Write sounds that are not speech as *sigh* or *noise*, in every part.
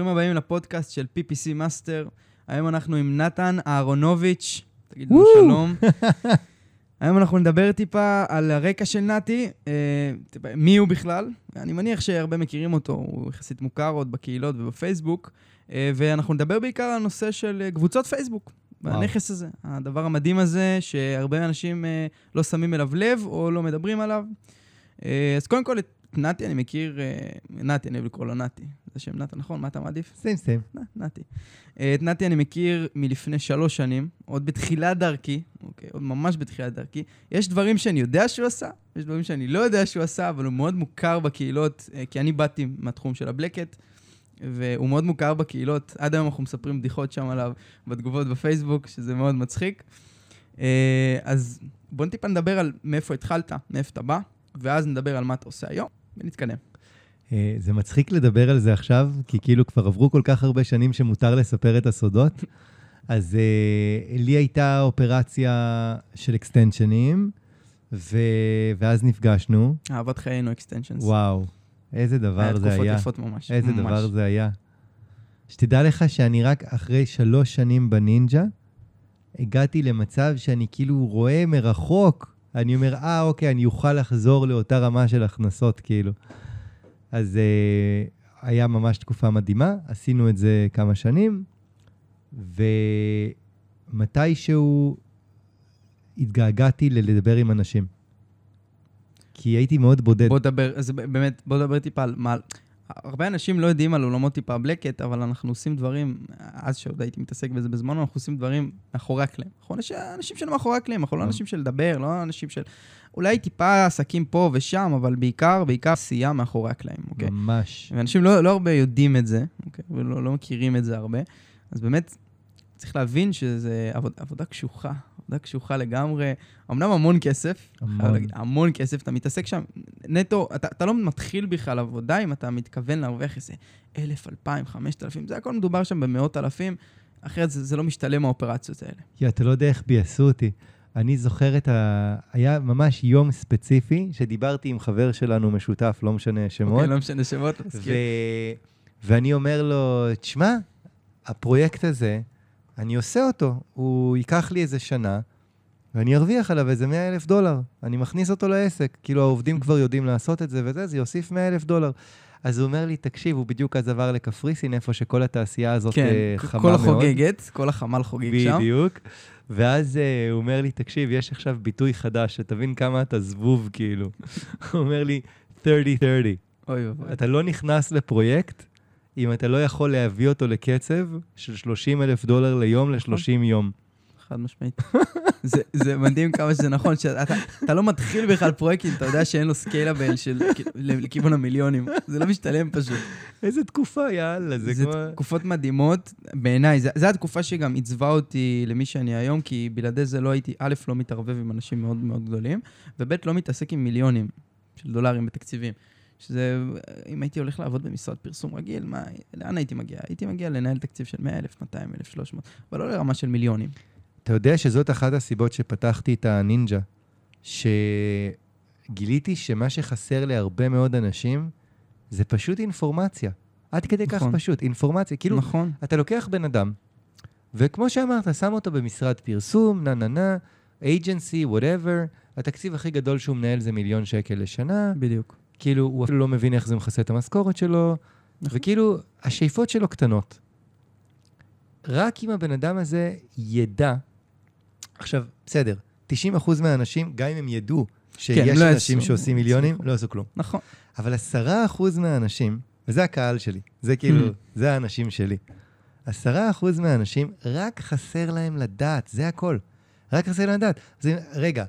ברוכים הבאים לפודקאסט של PPC Master. היום אנחנו עם נתי אהרונוביץ', תגיד לו שלום. *laughs* היום אנחנו נדבר טיפה על הרקע של נתי, אה, מי הוא בכלל. אני מניח שהרבה מכירים אותו, הוא יחסית מוכר עוד בקהילות ובפייסבוק. אה, ואנחנו נדבר בעיקר על הנושא של אה, קבוצות פייסבוק. בנכס הזה, הדבר המדהים הזה, שהרבה אנשים אה, לא שמים אליו לב או לא מדברים עליו. אז קודם כל, את נתי אני מכיר, אה, נתי, אני אוהב לקרוא לו נתי. זה שם נתי, נכון? מה אתה מעדיף? סיים. נ- נתי. אה, את נתי אני מכיר מלפני שלוש שנים, עוד בתחילת דרכי, אוקיי, עוד ממש בתחילת דרכי. יש דברים שאני יודע שהוא עשה, יש דברים שאני לא יודע שהוא עשה, אבל הוא מאוד מוכר בקהילות, אה, כי אני באתי מהתחום של הבלקט, והוא מאוד מוכר בקהילות. עד היום אנחנו מספרים בדיחות שם עליו בתגובות בפייסבוק, שזה מאוד מצחיק. אז בוא טיפה נדבר על מאיפה התחלת, מאיפה אתה בא, ואז נדבר על מה אתה עושה היום, ונתקדם. אה, זה מצחיק לדבר על זה עכשיו, כי כאילו כבר עברו כל כך הרבה שנים שמותר לספר את הסודות. אז אה, לי הייתה אופרציה של אקסטנשנים, ו... ואז נפגשנו. אהבת חיינו אקסטנשנס. וואו, איזה דבר זה תקופות היה. יפות ממש. איזה ממש. דבר זה היה. שתדע לך שאני רק אחרי שלוש שנים בנינג'ה, הגעתי למצב שאני כאילו רואה מרחוק, אני אומר, אה, אוקיי, אני אוכל לחזור לאותה רמה של הכנסות, כאילו. אז אה, היה ממש תקופה מדהימה, עשינו את זה כמה שנים, ומתישהו התגעגעתי ללדבר עם אנשים. כי הייתי מאוד בודד. בוא נדבר, אז באמת, בוא נדבר טיפה על מה... הרבה אנשים לא יודעים על עולמות טיפה בלקט, אבל אנחנו עושים דברים, אז שעוד הייתי מתעסק בזה בזמנו, אנחנו עושים דברים מאחורי הקלעים. אנחנו אנשים, אנשים של מאחורי הקלעים, אנחנו לא אה. אנשים של לדבר, לא אנשים של... אולי טיפה עסקים פה ושם, אבל בעיקר, בעיקר עשייה מאחורי הקלעים, אוקיי? ממש. ואנשים לא, לא הרבה יודעים את זה, אוקיי? ולא לא מכירים את זה הרבה. אז באמת, צריך להבין שזה עבוד, עבודה קשוחה, עבודה קשוחה לגמרי. אמנם המון כסף, המון. להגיד, המון כסף, אתה מתעסק שם, נטו, אתה, אתה לא מתחיל בכלל עבודה אם אתה מתכוון להרוויח איזה אלף, אלפיים, חמשת אלפים, זה הכל מדובר שם במאות אלפים, אחרת זה, זה לא משתלם האופרציות האלה. יא, אתה לא יודע איך ביאסו אותי. אני זוכר את ה... היה ממש יום ספציפי שדיברתי עם חבר שלנו משותף, לא משנה שמות. אוקיי, לא משנה שמות, ו... מסכים. ואני אומר לו, תשמע, הפרויקט הזה, אני עושה אותו, הוא ייקח לי איזה שנה, ואני ארוויח עליו איזה 100 אלף דולר. אני מכניס אותו לעסק. כאילו, העובדים כבר יודעים לעשות את זה וזה, זה יוסיף 100 אלף דולר. אז הוא אומר לי, תקשיב, הוא בדיוק אז עבר לקפריסין, איפה שכל התעשייה הזאת כן, אה, כל חמה מאוד. החוגגת, כל החמ"ל חוגג שם. בדיוק. ואז uh, הוא אומר לי, תקשיב, יש עכשיו ביטוי חדש, שתבין כמה אתה זבוב, כאילו. *laughs* הוא אומר לי, 30-30. אוי ואבוי. אתה לא נכנס לפרויקט אם אתה לא יכול להביא אותו לקצב של 30 אלף דולר ליום נכון. ל-30 יום. חד משמעית. זה, זה מדהים כמה שזה נכון, שאתה אתה לא מתחיל בכלל פרויקט אם אתה יודע שאין לו סקיילבל של לכיוון המיליונים. זה לא משתלם פשוט. איזה תקופה, יאללה, זה זה כמו... תקופות מדהימות, בעיניי. זו התקופה שגם עיצבה אותי למי שאני היום, כי בלעדי זה לא הייתי, א', לא מתערבב עם אנשים מאוד מאוד גדולים, וב', לא מתעסק עם מיליונים של דולרים בתקציבים. שזה, אם הייתי הולך לעבוד במשרד פרסום רגיל, מה, לאן הייתי מגיע? הייתי מגיע לנהל תקציב של 100,000, 200,000, 300, אבל לא לרמה של מיליונים. אתה יודע שזאת אחת הסיבות שפתחתי את הנינג'ה, שגיליתי שמה שחסר להרבה מאוד אנשים זה פשוט אינפורמציה. עד כדי כך נכון. פשוט, אינפורמציה. כאילו, נכון. אתה לוקח בן אדם, וכמו שאמרת, שם אותו במשרד פרסום, נה נה נה, agency, whatever, התקציב הכי גדול שהוא מנהל זה מיליון שקל לשנה, בדיוק. כאילו, הוא אפילו לא מבין איך זה מכסה את המשכורת שלו, נכון. וכאילו, השאיפות שלו קטנות. רק אם הבן אדם הזה ידע, עכשיו, בסדר, 90% מהאנשים, גם אם הם ידעו שיש כן, לא אנשים יעשו- שעושים מיליונים, לא יעשו כלום. נכון. אבל 10% מהאנשים, וזה הקהל שלי, זה כאילו, Hmm. זה האנשים שלי. 10% מהאנשים, רק חסר להם לדעת, זה הכל. רק חסר להם לדעת. אז רגע,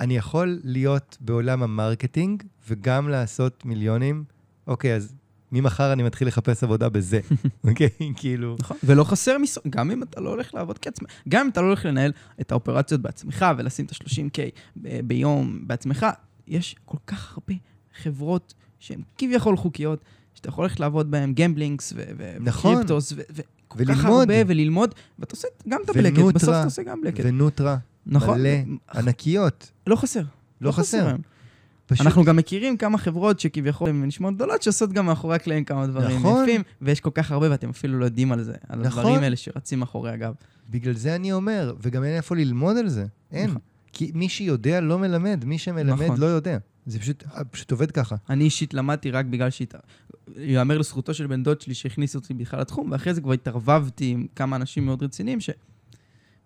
אני יכול להיות בעולם ה marketing וגם לעשות מיליונים? אוקיי, אז ממחר אני מתחיל לחפש עבודה בזה, *laughs* אוקיי? כאילו... נכון. ולא חסר משרות, גם אם אתה לא הולך לעבוד כעצמך, גם אם אתה לא הולך לנהל את האופרציות בעצמך ולשים את ה-30K ב- ביום בעצמך, יש כל כך הרבה חברות שהן כביכול חוקיות, שאתה יכול ללכת לעבוד בהן, gamblings נכון. ו cryptos, וכל כך. הרבה, וללמוד, ואתה עושה גם את ה black hat. בסוף אתה עושה גם black hat. ו nutra, נכון. מלא, ענקיות. לא חסר. לא חסר. פשוט... אנחנו גם מכירים כמה חברות שכביכול הן נשמעות גדולות, שעושות גם מאחורי הקלעים כמה דברים נכון. יפים, ויש כל כך הרבה ואתם אפילו לא יודעים על זה, על נכון. הדברים האלה שרצים מאחורי הגב. בגלל זה אני אומר, וגם אין איפה ללמוד על זה. אין. נכון. כי מי שיודע לא מלמד, מי שמלמד נכון. לא יודע. זה פשוט, פשוט עובד ככה. אני אישית למדתי רק בגלל שהת... יאמר לזכותו של בן דוד שלי שהכניס אותי בכלל לתחום, ואחרי זה כבר התערבבתי עם כמה אנשים מאוד רציניים,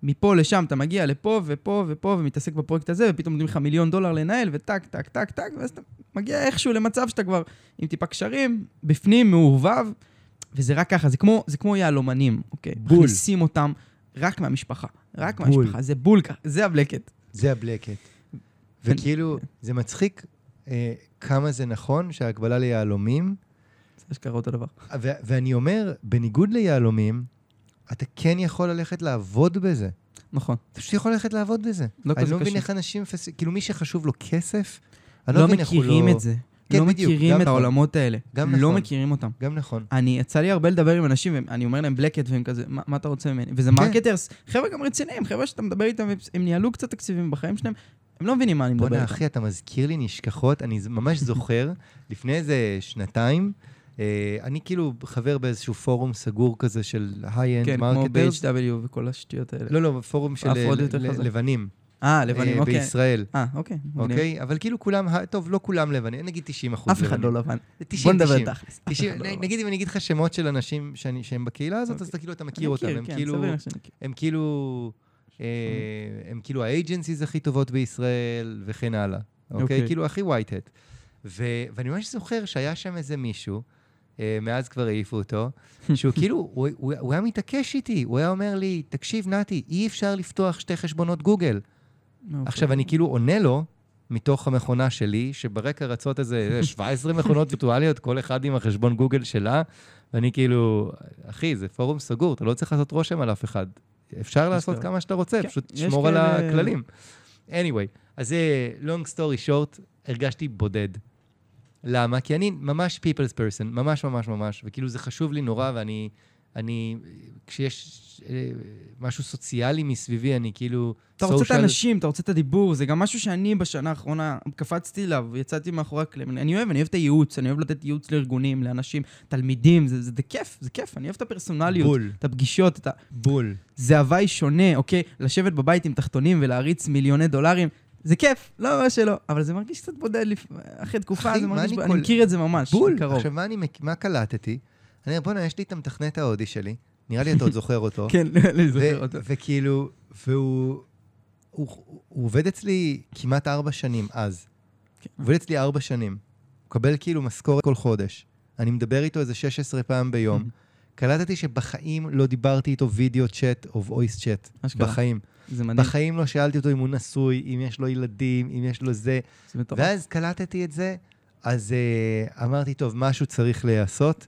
שמפה לשם אתה מגיע לפה ופה ופה ומתעסק בפרויקט הזה, ופתאום נותנים לך מיליון דולר לנהל, וטק, טק, טק, טק, ואז אתה מגיע איכשהו למצב שאתה כבר עם טיפה קשרים, בפנים, מעורבב, וזה רק ככה, זה כמו, זה כמו יהלומנים, אוקיי? בול. מכניסים אותם רק מהמשפחה, רק בול. מהמשפחה, זה בול ככה, זה הבלקט. זה הבלקט. וכאילו, זה מצחיק אה, כמה זה נכון שההקבלה ליהלומים, זה אשכרה אותו דבר. ואני אומר, בניגוד ליהלומים, אתה כן יכול ללכת לעבוד בזה. נכון. אתה פשוט יכול ללכת לעבוד בזה. לא אני כזה לא מבין קשה. איך אנשים, כאילו מי שחשוב לו כסף, אני לא לא מבין איך הוא לא... מכירים את זה. כן, לא בדיוק, מכירים את נכון. העולמות האלה. גם לא נכון. מכירים אותם. גם נכון. אני, יצא לי הרבה לדבר עם אנשים, ואני אומר להם black hat, והם כזה, מה, מה אתה רוצה ממני? וזה כן. marketers, חבר'ה גם רציניים, חבר'ה שאתה מדבר איתם, הם ניהלו קצת תקציבים בחיים שלהם, הם לא מבינים מה אני מדבר בואנה, איתם. אחי, אתה מזכיר לי נשכחות. אני ממש זוכר, לפני איזה שנתיים, אני כאילו חבר באיזשהו פורום סגור כזה של high-end כן, כמו marketers. ב-BHW וכל השטויות האלה. לא, לא, פורום של אה. לבנים. אה, לבנים, אה, אוקיי. בישראל. אה, אוקיי. אוקיי? אבל כאילו כולם, טוב, לא כולם לבנים, נגיד 90 אחוז אף אחד לא לבן. 90, בוא נדבר 90. תכלס. אף 90, אחד לא. נגיד אם אני אגיד לך שמות של אנשים שהם בקהילה הזאת, אז אוקיי. אתה כאילו, אתה מכיר אותם. הם כן, כאילו... הם כאילו, אה, הם כאילו ה agencies הכי טובות בישראל, וכן הלאה. אוקיי? אוקיי. כאילו, הכי white ואני ממש זוכר שהיה שם איזה מישהו, אה, מאז כבר העיפו אותו, *laughs* שהוא כאילו, הוא, הוא, הוא היה מתעקש איתי, הוא היה אומר לי, תקשיב, נתי, אי אפשר לפתוח שתי חשבונות גוגל. אוקיי. עכשיו, אני כאילו עונה לו, מתוך המכונה שלי, שברקע רצות איזה 17 *laughs* מכונות וירטואליות, כל אחד עם החשבון גוגל שלה, ואני כאילו, אחי, זה פורום סגור, אתה לא צריך לעשות רושם על אף אחד. אפשר לעשות. כמה שאתה רוצה, כן, פשוט תשמור על הכללים. anyway, אז זה long story short, הרגשתי בודד. למה? כי אני ממש people's person, ממש ממש ממש, וכאילו זה חשוב לי נורא, ואני, אני, כשיש אה, משהו סוציאלי מסביבי, אני כאילו... אתה רוצה את social- האנשים, אתה רוצה את הדיבור, זה גם משהו שאני בשנה האחרונה קפצתי אליו, יצאתי מאחורי הקלעים. אני- אני אוהב, אני אוהב את הייעוץ, אני אוהב לתת ייעוץ לארגונים, לאנשים, תלמידים, זה, זה, זה כיף, זה כיף, אני אוהב את הפרסונליות, בול, את הפגישות, את ה... בול. זה הוואי שונה, אוקיי? לשבת בבית עם תחתונים ולהריץ מיליוני דולרים, זה כיף, לא אומר שלא, אבל זה מרגיש קצת בודד לפ... אחרי תקופה, אחי, זה מה מרגיש... אני אני כל- מכיר את זה ממש, בול. מקרוב. עכשיו, מה, אני, מה קלטתי? אני אומר, בוא'נה, יש לי את המתכנת ההודי שלי, נראה לי אתה עוד זוכר אותו. *laughs* כן, אני ו- זוכר אותו. וכאילו, והוא הוא, הוא עובד אצלי כמעט ארבע שנים אז. כן. הוא עובד אצלי ארבע שנים. הוא מקבל כאילו משכורת כל חודש. אני מדבר איתו איזה 16 פעם ביום. קלטתי שבחיים לא דיברתי איתו וידאו צ'אט או וויס צ'אט. אשכרה. בחיים. זה מדהים, בחיים לא שאלתי אותו אם הוא נשוי, אם יש לו ילדים, אם יש לו זה. זה מטורף. ואז קלטתי את זה, אז uh, אמרתי, טוב, משהו צריך להיעשות.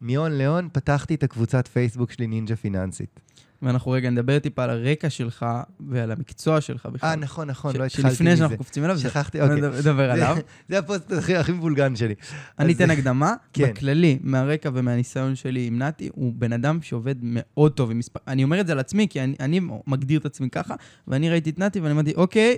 מהון להון פתחתי את הקבוצת פייסבוק שלי, נינג'ה פיננסית. ואנחנו רגע נדבר טיפה על הרקע שלך ועל המקצוע שלך בכלל. אה, נכון, נכון, לא התחלתי מזה. שלפני שאנחנו קופצים אליו, שכחתי, אוקיי. נדבר עליו. *laughs* זה הפוסט הכי מבולגן שלי. אני אתן הקדמה. *laughs* כן. בכללי, מהרקע ומהניסיון שלי עם נתי, הוא בן אדם שעובד מאוד טוב עם מספר... אני אומר את זה על עצמי, כי אני, אני מגדיר את עצמי ככה, ואני ראיתי את נתי ואני אמרתי, אוקיי,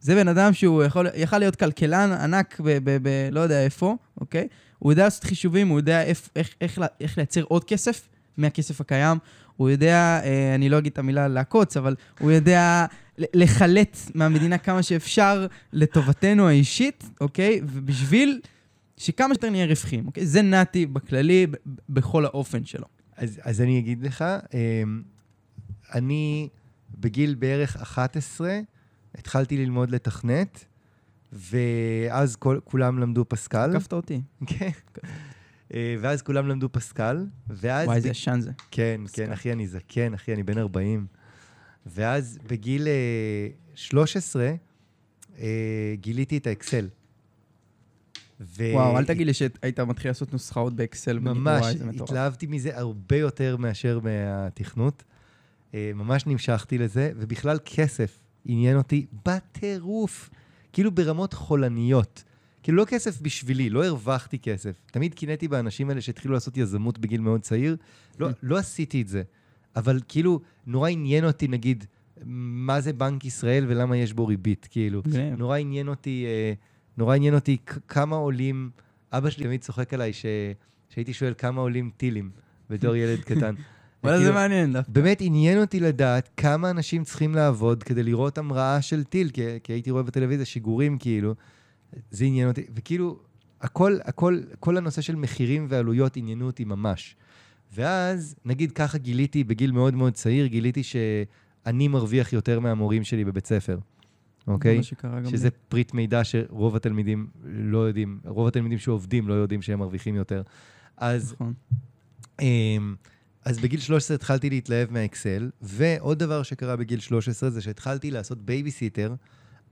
זה בן אדם שהוא יכול, יכל להיות כלכלן ענק ב... ב, ב לא יודע איפה, אוקיי? הוא יודע לעשות חישובים, הוא יודע איך, איך, איך, לה- איך לייצר עוד כסף מהכסף הקיים. הוא יודע, אה, אני לא אגיד את המילה לעקוץ, אבל הוא יודע ל- לחלט מהמדינה כמה שאפשר לטובתנו האישית, אוקיי? ובשביל שכמה שיותר נהיה רווחים, אוקיי? זה נתי בכללי, בכל האופן שלו. אז, אז אני אגיד לך, אמ, אני בגיל בערך 11 התחלתי ללמוד לתכנת, ואז כל, כולם למדו פסקל. עקפת אותי. כן. אה, ואז כולם למדו פסקל, ואז... וואי, ב- זה ישן זה. כן, פסקל. כן, אחי, אני זקן, אחי, אני בן 40. ואז בגיל אה, 13 אה, גיליתי את האקסל. ו... וואו, אל תגיד לי שהיית מתחיל לעשות נוסחאות באקסל. ממש, וואי. התלהבתי מזה הרבה יותר מאשר מהתכנות. אה, ממש נמשכתי לזה, ובכלל כסף עניין אותי בטירוף, כאילו ברמות חולניות. כאילו לא כסף בשבילי, לא הרווחתי כסף. תמיד קינאתי באנשים האלה שהתחילו לעשות יזמות בגיל מאוד צעיר. לא, לא עשיתי את זה, אבל כאילו נורא עניין אותי, נגיד, מה זה בנק ישראל ולמה יש בו ריבית, כאילו. מגניב. נורא עניין אותי אה, נורא עניין אותי כמה עולים, אבא שלי תמיד צוחק עליי ש... שהייתי שואל כמה עולים טילים בתור ילד *laughs* קטן. וואלה, זה מעניין דווקא. באמת עניין אותי לדעת כמה אנשים צריכים לעבוד כדי לראות המראה של טיל, כי, כי הייתי רואה בטלוויזיה שיגורים כאילו, זה עניין אותי, וכאילו, הכל, הכל, כל הנושא של מחירים ועלויות עניינו אותי ממש. ואז, נגיד ככה גיליתי, בגיל מאוד מאוד צעיר, גיליתי שאני מרוויח יותר מהמורים שלי בבית ספר, אוקיי? זה שקרה גם שזה פריט מידע שרוב התלמידים לא יודעים, רוב התלמידים שעובדים לא יודעים שהם מרוויחים יותר. אז נכון. אמ, אז בגיל 13 התחלתי להתלהב מהאקסל, ועוד דבר שקרה בגיל 13 זה שהתחלתי לעשות בייביסיטר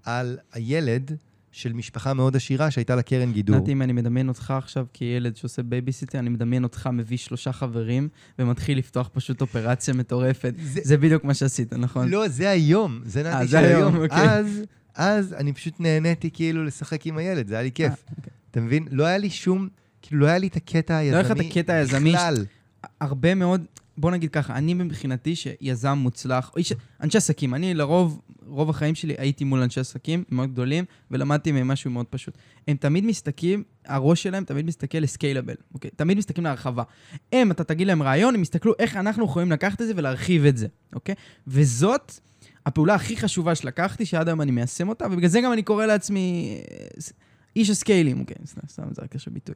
על הילד של משפחה מאוד עשירה שהייתה לה קרן גידור. נתי, אם אני מדמיין אותך עכשיו כילד שעושה בייביסיטר, אני מדמיין אותך מביא שלושה חברים ומתחיל לפתוח פשוט אופרציה מטורפת. זה- זה בדיוק מה שעשית, נכון? לא, זה היום, זה אה, נתי זה של היום, היום. אוקיי. אז, אז אני פשוט נהניתי כאילו לשחק עם הילד, זה היה לי כיף. אה, אוקיי. אתה מבין? לא היה לי שום, כאילו לא היה לי את הקטע היזמי לא היה לך את הקטע היזמי בכלל. הרבה מאוד, בוא נגיד ככה, אני מבחינתי שיזם מוצלח, או איש, אנשי עסקים, אני לרוב, רוב החיים שלי הייתי מול אנשי עסקים מאוד גדולים, ולמדתי מהם משהו מאוד פשוט. הם תמיד מסתכלים, הראש שלהם תמיד מסתכל לסקיילבל, אוקיי? תמיד מסתכלים להרחבה. הם, אתה תגיד להם רעיון, הם יסתכלו איך אנחנו יכולים לקחת את זה ולהרחיב את זה, אוקיי? וזאת הפעולה הכי חשובה שלקחתי, שעד היום אני מיישם אותה, ובגלל זה גם אני קורא לעצמי אה, איש הסקיילים, אוקיי? סתם, סתם, זה רק איזשהו ביטוי.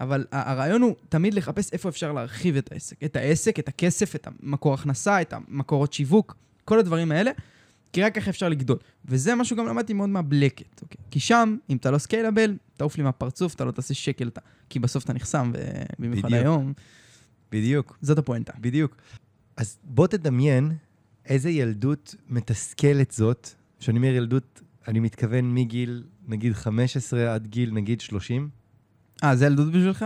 אבל הרעיון הוא תמיד לחפש איפה אפשר להרחיב את העסק. את העסק, את הכסף, את המקור הכנסה, את המקורות שיווק, כל הדברים האלה, כי רק ככה אפשר לגדול. וזה משהו גם למדתי מאוד מהבלקט, אוקיי? כי שם, אם אתה לא סקיילבל, תעוף לי מהפרצוף, אתה לא תעשה שקל, אתה... כי בסוף אתה נחסם, ובמיוחד. היום, בדיוק. זאת הפואנטה. בדיוק. אז בוא תדמיין איזה ילדות מתסכלת זאת. כשאני אומר ילדות, אני מתכוון מגיל, נגיד 15 עד גיל, נגיד 30. אה, זה ילדות בשבילך?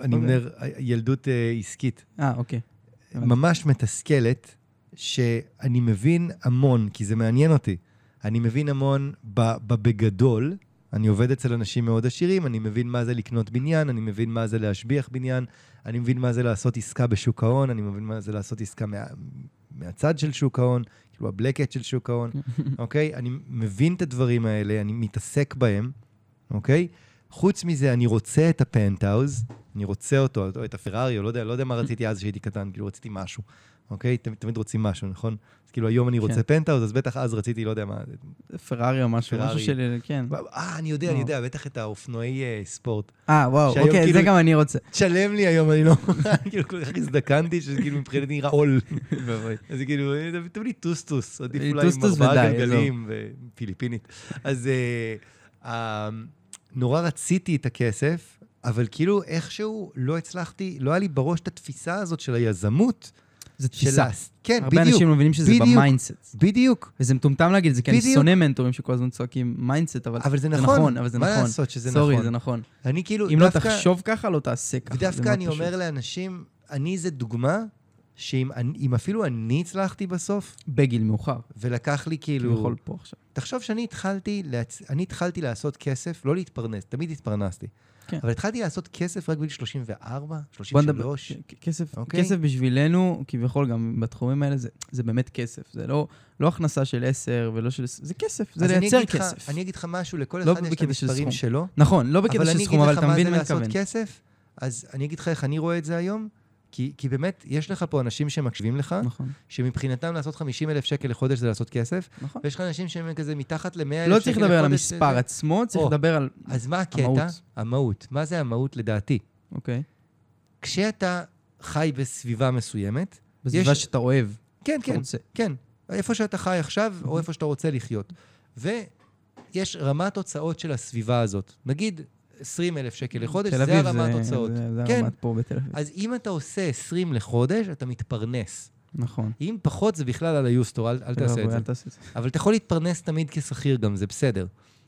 אני אוקיי. אומר, ילדות אה, עסקית. אה, אוקיי. ממש מתסכלת, שאני מבין המון, כי זה מעניין אותי. אני מבין המון בגדול, אני עובד אצל אנשים מאוד עשירים, אני מבין מה זה לקנות בניין, אני מבין מה זה להשביח בניין, אני מבין מה זה לעשות עסקה בשוק ההון, אני מבין מה זה לעשות עסקה מה, מהצד של שוק ההון, כאילו הבלקט של שוק ההון, *laughs* אוקיי? אני מבין את הדברים האלה, אני מתעסק בהם, אוקיי? חוץ מזה, אני רוצה את הפנטהאוז, אני רוצה אותו, או את הפרארי, או לא יודע, לא יודע מה רציתי אז כשהייתי קטן, כאילו רציתי משהו, אוקיי? תמיד, תמיד רוצים משהו, נכון? אז כאילו היום אני רוצה כן. פנטהאוז, אז בטח אז רציתי, לא יודע מה. פרארי או משהו, פרארי. משהו של... כן. אה, אני יודע, אני לא. יודע, בטח את האופנועי אה, ספורט. אה, וואו, אוקיי, כאילו- זה גם אני רוצה. תשלם לי היום, אני לא *laughs* כאילו כל כך הזדקנתי, שזה כאילו מבחינתי נראה עול. אז כאילו, אה, תביא לי טוסטוס, עדיף אה, אולי עם ארבעה גלגלים ופיליפינית. אז אה, נורא רציתי את הכסף, אבל כאילו איכשהו לא הצלחתי, לא היה לי בראש את התפיסה הזאת של היזמות. של תפיסה. ה- כן, הרבה בדיוק, אנשים לא מבינים שזה בדיוק. ב mindset. בדיוק. וזה מטומטם להגיד את זה, כי אני בדיוק. שונא מנטורים שכל הזמן צועקים mindset, אבל אבל זה זה נכון. נכון, אבל זה מה נכון. לעשות שזה נכון? sorry, זה נכון. אני כאילו, אם לא דווקא- תחשוב ככה, לא תעשה ככה. זה ודווקא אני פשוט. אומר לאנשים, אני זה דוגמה, שאם אני- אם אפילו אני הצלחתי בסוף, בגיל מאוחר. ולקח לי כאילו... כאילו... יכול פה עכשיו. תחשוב שאני התחלתי, להצ... אני התחלתי לעשות כסף, לא להתפרנס, תמיד התפרנסתי. כן. אבל התחלתי לעשות כסף רק בגיל 34, בוא 33. נדבר, כ- כסף, אוקיי. כסף בשבילנו, כביכול גם בתחומים האלה, זה, זה באמת כסף. זה לא, לא הכנסה של 10 ולא של... זה כסף, זה אז אני לייצר אגיד לך- כסף. אני אגיד לך משהו, לכל לא אחד יש את של המספרים סכום. שלו. נכון, לא בקטע אבל של אני סכום, אבל אגיד לך אתה מה מבין זה מה אני לעשות מתכוון. כסף, אז אני אגיד לך איך אני רואה את זה היום, כי, כי באמת, יש לך פה אנשים שמקשיבים לך, נכון, שמבחינתם לעשות 50 אלף שקל לחודש זה לעשות כסף, נכון. ויש לך אנשים שהם כזה מתחת ל-100 אלף שקל לחודש. לא צריך לדבר על המספר זה- עצמו, צריך או, לדבר על... אז מה הקטע? המהות. המהות. מה זה המהות לדעתי? אוקיי. כשאתה חי בסביבה מסוימת, בסביבה יש- שאתה אוהב, כן, כן, רוצה. כן, איפה שאתה חי עכשיו, או איפה שאתה רוצה לחיות. ויש רמת הוצאות של הסביבה הזאת. נגיד 20 אלף שקל לחודש, זה הרמת הוצאות. זה, זה כן. הרמת פה בתל אביב. אז אם אתה עושה 20 לחודש, אתה מתפרנס. נכון. אם פחות, זה בכלל על היוסטור, אל, אל תעשה את זה. אל תעשה את זה. אבל אתה יכול להתפרנס תמיד כשכיר גם, זה בסדר.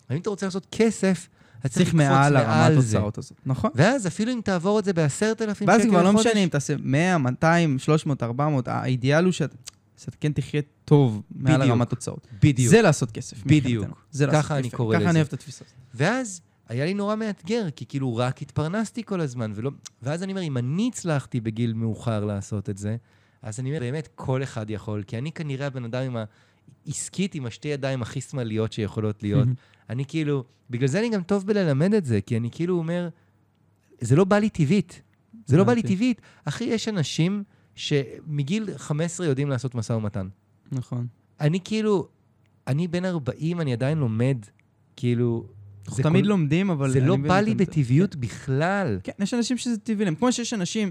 אבל אם אתה רוצה לעשות כסף, אתה צריך מעל הרמת זה. הוצאות הזאת. נכון. ואז אפילו אם תעבור את זה בעשרת אלפים שקל ואז לחודש... כבר לא משנה אם תעשה 100, 200, 300, 400, האידיאל הוא שאתה שאתה כן תחיה טוב מעל. הרמת הוצאות. בדיוק. זה לעשות כסף. בדיוק. זה לעשות ככה אני. קורא ככה לזה. אני אוהב את התפיסה הזאת. ואז היה לי נורא מאתגר, כי כאילו רק התפרנסתי כל הזמן, ולא... ואז אני אומר, אם אני הצלחתי בגיל מאוחר לעשות את זה, אז אני אומר, באמת, כל אחד יכול, כי אני כנראה הבן אדם עם, ה... עסקית עם השתי ידיים הכי שמאליות שיכולות להיות. *laughs* אני כאילו, בגלל זה אני גם טוב בללמד את זה, כי אני כאילו אומר, זה לא בא לי טבעית. זה לא בא לי. טבעית. אחי, יש אנשים שמגיל 15 יודעים לעשות משא ומתן. נכון. אני כאילו, אני בן 40, אני עדיין לומד, כאילו... אנחנו תמיד כל- לומדים, אבל... זה לא בא לי. בטבעיות בכלל. כן, יש אנשים שזה טבעי להם. כמו שיש אנשים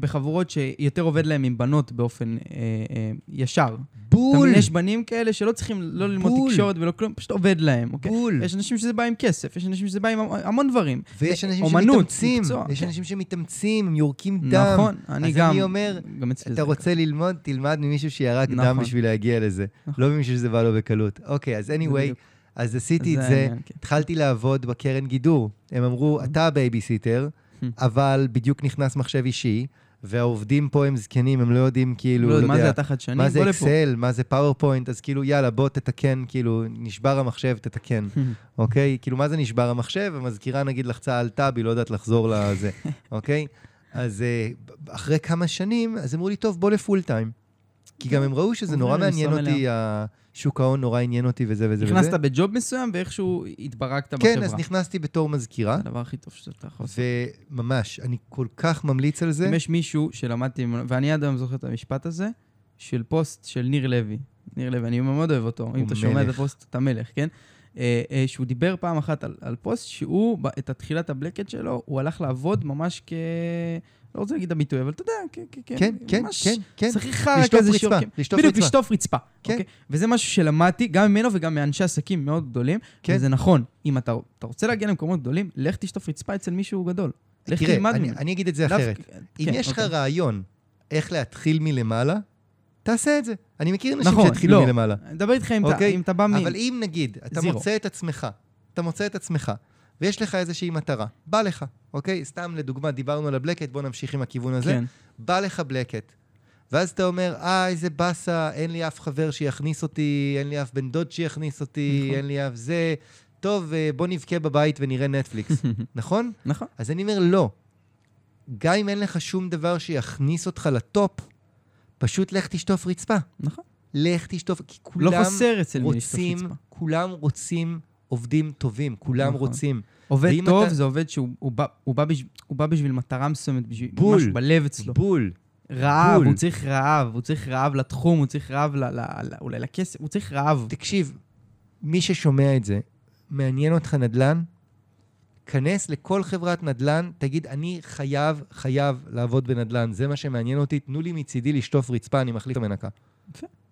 בחבורות שיותר עובד להם עם בנות באופן אה, אה, ישר. בול, מבין, יש בנים כאלה שלא צריכים לא ללמוד בול. תקשורת ולא כלום, פשוט עובד להם, אוקיי? בול. יש אנשים שזה בא עם כסף, יש אנשים שזה בא עם המ- המון דברים. ויש אנשים אומנות, שמתאמצים, מקצוע, יש כן. אנשים שמתאמצים, הם יורקים דם. נכון, אני אז גם... אני אומר, גם אתה רוצה ללמוד, תלמד ממישהו שירק דם נכון. בשביל להגיע לזה. נכון. לא ממישהו שזה בא לו בקלות. אוקיי, אז anyway. אז עשיתי את זה זה, כן. התחלתי לעבוד בקרן גידור. הם אמרו, נכון. אתה הבייביסיטר, Hmm. אבל בדיוק נכנס מחשב אישי, והעובדים פה הם זקנים, הם לא יודעים כאילו, לא, לא מה זה יודע, אתה חדשני? מה זה. אקסל, מה זה פאורפוינט, אז כאילו, יאללה, בוא תתקן, כאילו, נשבר המחשב, תתקן. אוקיי? כאילו, מה זה נשבר המחשב? המזכירה נגיד לחצה על tab, היא לא יודעת לחזור לזה, *laughs* אוקיי? אז אה, אחרי כמה שנים, אז אמרו לי, טוב, בוא ל full time. כי גם הם ראו שזה נורא מעניין אותי, שוק ההון נורא עניין אותי וזה וזה וזה. נכנסת בג'וב מסוים ואיכשהו התברכת בחברה. כן, אז נכנסתי בתור מזכירה, זה הדבר הכי טוב שאתה יכול לעשות. וממש, אני כל כך ממליץ על זה. אם יש מישהו שלמדתי ואני עד היום זוכר את המשפט הזה, של פוסט של ניר לוי. ניר לוי, אני מאוד אוהב אותו. אם אתה שומע את. הפוסט, אתה מלך, כן? אה, אה, שהוא דיבר פעם אחת על, על פוסט שהוא, את התחילת ה black hat שלו, הוא הלך לעבוד ממש כ... לא רוצה להגיד את הביטוי, אבל אתה יודע, כן, כן, ממש כן, כן. שכיר חרא כזה שיורקים. לשטוף בדיוק, רצפה. לשטוף רצפה. כן. אוקיי? וזה משהו שלמדתי, גם ממנו וגם מאנשי עסקים מאוד גדולים, כן. וזה נכון. אם אתה, אתה רוצה להגיע למקומות גדולים, לך תשטוף רצפה אצל מישהו גדול. לך תראה, תלמד אני-. אני אגיד את זה לאו- אחרת. אם כן, יש לך אוקיי. רעיון איך להתחיל מלמעלה, תעשה את זה. אני מכיר אנשים נכון, שהתחילו לא. מלמעלה. אני מדבר איתך אם אתה- אוקיי? אם אתה בא מ... אבל אם נגיד, אתה זירו. מוצא את עצמך, אתה מוצא את עצמך, ויש לך איזושהי מטרה, בא לך, אוקיי? סתם לדוגמה, דיברנו על הבלקט, בוא נמשיך עם הכיוון הזה. כן. בא לך בלקט, ואז אתה אומר, אה, איזה באסה, אין לי אף חבר שיכניס אותי, אין לי אף בן דוד שיכניס אותי, נכון. אין לי אף זה. טוב, אה, בוא נבכה בבית ונראה נטפליקס, *laughs* נכון? נכון. אז אני אומר, לא. גם אם אין לך שום דבר שיכניס אותך לטופ, פשוט לך תשטוף רצפה. נכון. לך תשטוף, כי לא כולם חסר אצל מי לשטוף רוצים, רצפה. כולם רוצים עובדים טובים, כולם נכון. רוצים. עובד טוב אתה- זה עובד שהוא הוא בא- הוא בא בשביל- הוא בא בשביל מטרה מסוימת, בשביל בול. משהו בלב אצלו. בול. רעב, בול. הוא צריך רעב, הוא צריך רעב לתחום, הוא צריך רעב ל- ל- ל- אולי לכסף, הוא צריך רעב. תקשיב, מי ששומע את זה, מעניין אותך נדל"ן? כנס לכל חברת נדל"ן, תגיד, אני חייב, חייב לעבוד בנדל"ן, זה מה שמעניין אותי, תנו לי מצידי לשטוף רצפה, אני מחליט המנקה.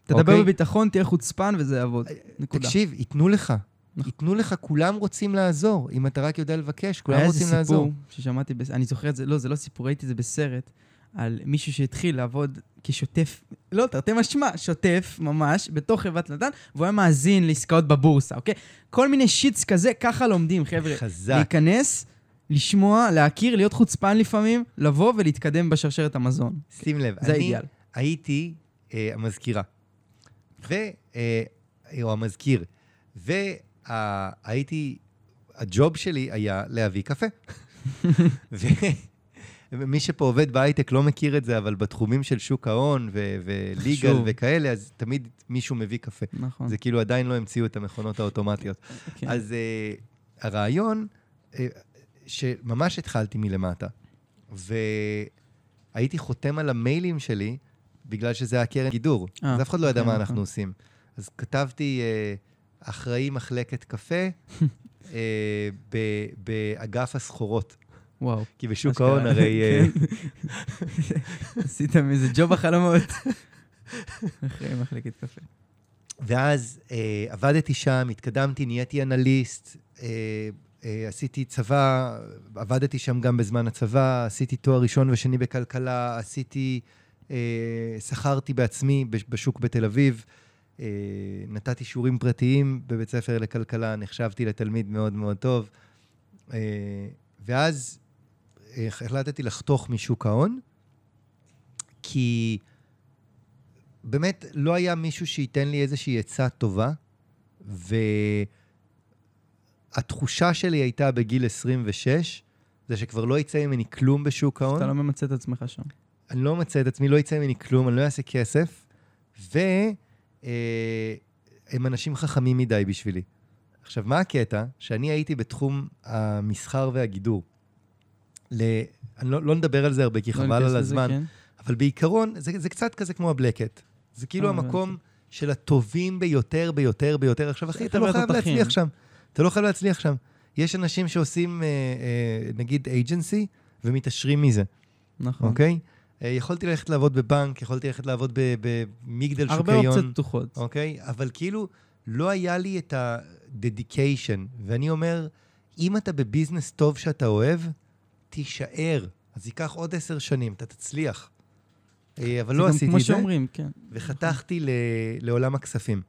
תדבר אוקיי. בביטחון, תהיה חוצפן וזה יעבוד. נקודה. תקשיב, ייתנו לך. נכון. ייתנו לך, כולם רוצים לעזור. אם אתה רק יודע לבקש, כולם היה רוצים איזה לעזור. סיפור ששמעתי, אני זוכר את זה, לא, זה לא סיפור, ראיתי את זה בסרט, על מישהו שהתחיל לעבוד כשוטף, לא, תרתי משמע, שוטף ממש, בתוך חברת נדל"ן, והוא היה מאזין לעסקאות בבורסה, אוקיי? כל מיני שיטס כזה, ככה לומדים, חבר'ה. חזק. להיכנס, לשמוע, להכיר, להיות חוצפן לפעמים, לבוא ולהתקדם בשרשרת המזון. שים לב, זה אני האידיאל. הייתי אה, המזכירה, ו... אה, או המזכיר, והייתי, הג'וב שלי היה להביא קפה. *laughs* ומי שפה עובד בהייטק לא מכיר את זה, אבל בתחומים של שוק ההון ו- וליגל. וכאלה, אז תמיד מישהו מביא קפה. נכון. זה כאילו עדיין לא המציאו את המכונות האוטומטיות. כן. אז uh, הרעיון, uh, שממש התחלתי מלמטה, והייתי חותם על המיילים שלי, בגלל שזה היה קרן גידור. אה, אז אף אחד לא ידע אוקיי, מה נכון. אנחנו עושים. אז כתבתי uh, אחראי מחלקת קפה *laughs* uh, באגף הסחורות. וואו. כי בשוק. ההון הרי... *laughs* אה, *laughs* כן. עשיתם איזה ג'וב החלומות. *laughs* אחרי מחלקת קפה. ואז אה, עבדתי שם, התקדמתי, נהייתי אנליסט, אה, אה, עשיתי צבא, עבדתי שם גם בזמן הצבא, עשיתי תואר ראשון ושני בכלכלה, עשיתי, אה, שכרתי בעצמי בש- בשוק בתל אביב, אה, נתתי שיעורים פרטיים בבית ספר לכלכלה, נחשבתי לתלמיד מאוד מאוד טוב, אה, ואז אה, החלטתי לחתוך משוק ההון, כי באמת לא היה מישהו שייתן לי איזושהי עצה טובה, והתחושה שלי הייתה בגיל 26, זה שכבר לא יצא ממני כלום בשוק ההון. אתה לא ממצה את עצמך שם. אני לא מוצא את עצמי, לא יצא ממני כלום, אני לא אעשה כסף, ו... אה, אנשים חכמים מדי בשבילי. עכשיו, מה הקטע? שאני הייתי בתחום המסחר והגידור. ל... אני לא, לא נדבר על זה הרבה, כי לא חבל על הזמן, כן. אבל בעיקרון, זה, זה קצת כזה כמו הבלקט. זה כאילו אה, המקום של הטובים ביותר, ביותר, ביותר. עכשיו, אחי, זה אתה לא חייב. להצליח שם. אתה לא חייב להצליח שם. יש אנשים שעושים, אה, אה, נגיד, agency, ומתעשרים מזה, נכון. אוקיי? אה, יכולתי ללכת לעבוד בבנק, יכולתי ללכת לעבוד ב- במגדל הרבה שוקיון. אופציות פתוחות. אוקיי? אבל כאילו, לא היה לי את ה-dedication. ואני אומר, אם אתה בביזנס טוב שאתה אוהב, תישאר. אז ייקח עוד עשר שנים, אתה תצליח. אה, אבל לא עשיתי כמו את זה, שאומרים, כן. וחתכתי לעולם הכספים.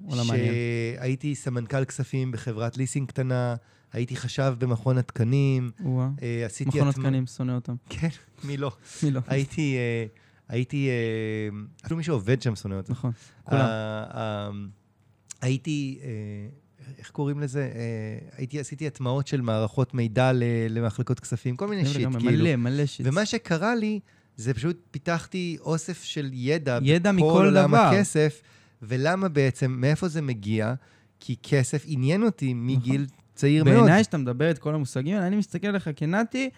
וואלה, מעניין. שהייתי סמנכ"ל כספים בחברת ליסינג קטנה, הייתי חשב במכון התקנים, וואה. אה. מכון התקנים, שונא אותם. כן, מי לא? *laughs* מי לא? הייתי... אה, הייתי... אפילו מי שעובד שם שונא אותי. נכון. כולם. הייתי, איך קוראים לזה? אה, הייתי, עשיתי הטמעות של מערכות מידע למחלקות כספים, כל מיני שיט, לגמרי, כאילו. מלא, מלא שיט. ומה שקרה לי, זה פשוט פיתחתי אוסף של ידע, ידע בכל מכל עולם דבר. הכסף, ולמה בעצם, מאיפה זה מגיע? כי כסף עניין אותי מגיל צעיר מאוד. בעיניי, כשאתה מדבר את כל המושגים, אני מסתכל עליך כנתי,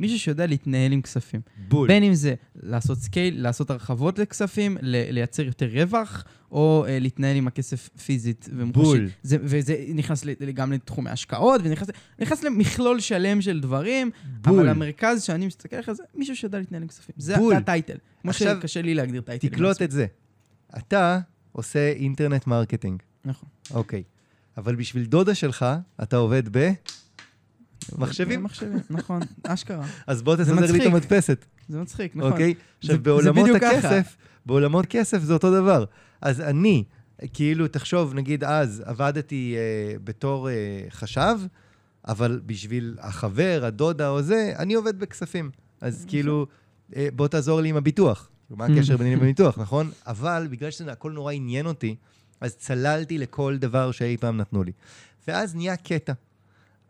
מישהו שיודע להתנהל עם כספים. בול. בין אם זה לעשות scale, לעשות הרחבות לכספים, לייצר יותר רווח, או אה, להתנהל עם הכסף פיזית ומוחשי. בול. זה, וזה נכנס גם לתחומי השקעות, ונכנס נכנס למכלול שלם של דברים, בול. אבל המרכז שאני מסתכל עליך זה מישהו שיודע להתנהל עם כספים. זה בול. זה ה title. כמו שקשה לי להגדיר title. תקלוט את זה. אתה עושה internet marketing, נכון. אוקיי. אבל בשביל דודה שלך, אתה עובד ב... מחשבים? מחשבים, נכון, *laughs* אשכרה. אז בוא תסדר לי את. המדפסת. זה מצחיק, נכון. אוקיי? עכשיו, בעולמות. הכסף, בעולמות כסף זה אותו דבר. אז אני, כאילו, תחשוב, נגיד אז עבדתי אה, בתור אה, חשב, אבל בשביל החבר, הדודה או זה, אני עובד בכספים. אז כאילו, אה, בוא תעזור לי עם הביטוח. מה הקשר ביני לבין ביטוח, נכון? אבל בגלל שזה הכל נורא עניין אותי, אז צללתי לכל דבר שאי פעם נתנו לי. ואז נהיה קטע.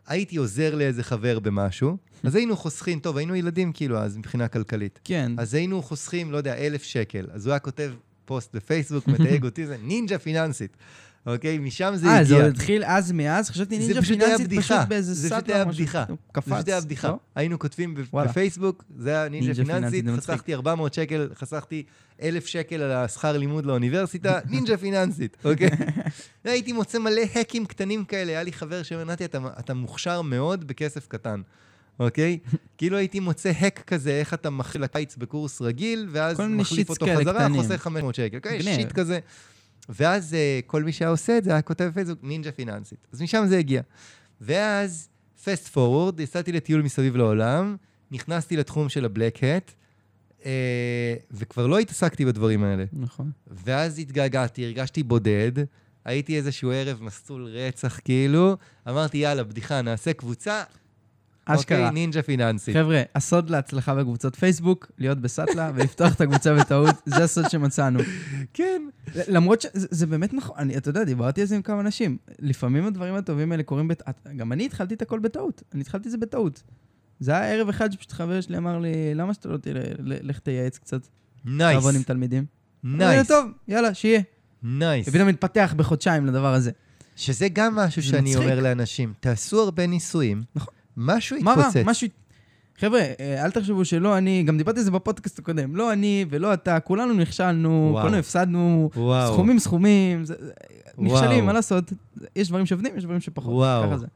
הייתי עוזר לאיזה חבר במשהו, אז היינו חוסכים, טוב, היינו ילדים כאילו אז מבחינה כלכלית. כן. אז היינו חוסכים, לא יודע, אלף שקל. אז הוא היה כותב פוסט בפייסבוק, מתייג אותי, זה נינג'ה פיננסית. אוקיי? משם זה אה, זה הגיע. עוד התחיל אז מאז? חשבתי זה נינג'ה פיננסית. פשוט באיזה זה סאט פשוט היה. בדיחה. הוא זה קפץ. פשוט היה בדיחה. לא? היינו כותבים וואלה. בפייסבוק, זה היה נינג'ה פיננסית, זה. חסכתי 400 שקל, חסכתי 1,000 שקל על השכר לימוד לאוניברסיטה, *laughs* נינג'ה פיננסית, אוקיי? *laughs* הייתי מוצא מלא האקים קטנים כאלה, היה לי חבר שאומר, נתי, אתה- אתה מוכשר מאוד בכסף קטן. אוקיי? *laughs* כאילו הייתי מוצא hack כזה, איך אתה מכיל לקיץ בקורס רגיל, ואז מחליף אותו חזרה, קטנים. חוסך 500 שקל. אוקיי? shit כזה. ואז אה, כל מי שהיה עושה את זה היה כותב בפייסבוק, נינג'ה פיננסית. אז משם זה הגיע. ואז, fast forward, יצאתי לטיול מסביב לעולם, נכנסתי לתחום של הבלק-הט, אה, וכבר לא התעסקתי בדברים האלה. נכון. ואז התגעגעתי, הרגשתי בודד, הייתי איזשהו ערב מסלול רצח כאילו, אמרתי, יאללה, בדיחה, נעשה קבוצה, אשכרה. אוקיי, נינג'ה פיננסית. חבר'ה, הסוד להצלחה בקבוצות פייסבוק, להיות בסאטלה ולפתוח את הקבוצה בטעות, זה הסוד שמצאנו. כן. למרות שזה זה באמת נכון, אני, אתה יודע, דיברתי על זה עם כמה אנשים. לפעמים הדברים הטובים האלה קורים בט... גם אני התחלתי את הכל בטעות, אני התחלתי את זה בטעות. זה היה ערב אחד שפשוט חבר שלי אמר לי, למה שאתה לא תראה, לך תייעץ קצת, נייס. לעבוד עם תלמידים. נייס. טוב, יאללה, שיהיה. נייס. ופתאום התפתח בחודשיים לדבר הזה. שזה גם משהו שאני. אומר לאנשים, תעשו הרבה ניסויים, נכון. משהו מה רע? משהו... חבר'ה, אה, אל תחשבו שלא אני, גם דיברתי על זה בפודקאסט הקודם, לא אני ולא אתה, כולנו נכשלנו, וואו. כולנו הפסדנו, וואו. סכומים סכומים, זה- נכשלים. מה לעשות? יש דברים שעובדים, יש דברים שפחות. וואו. ככה זה.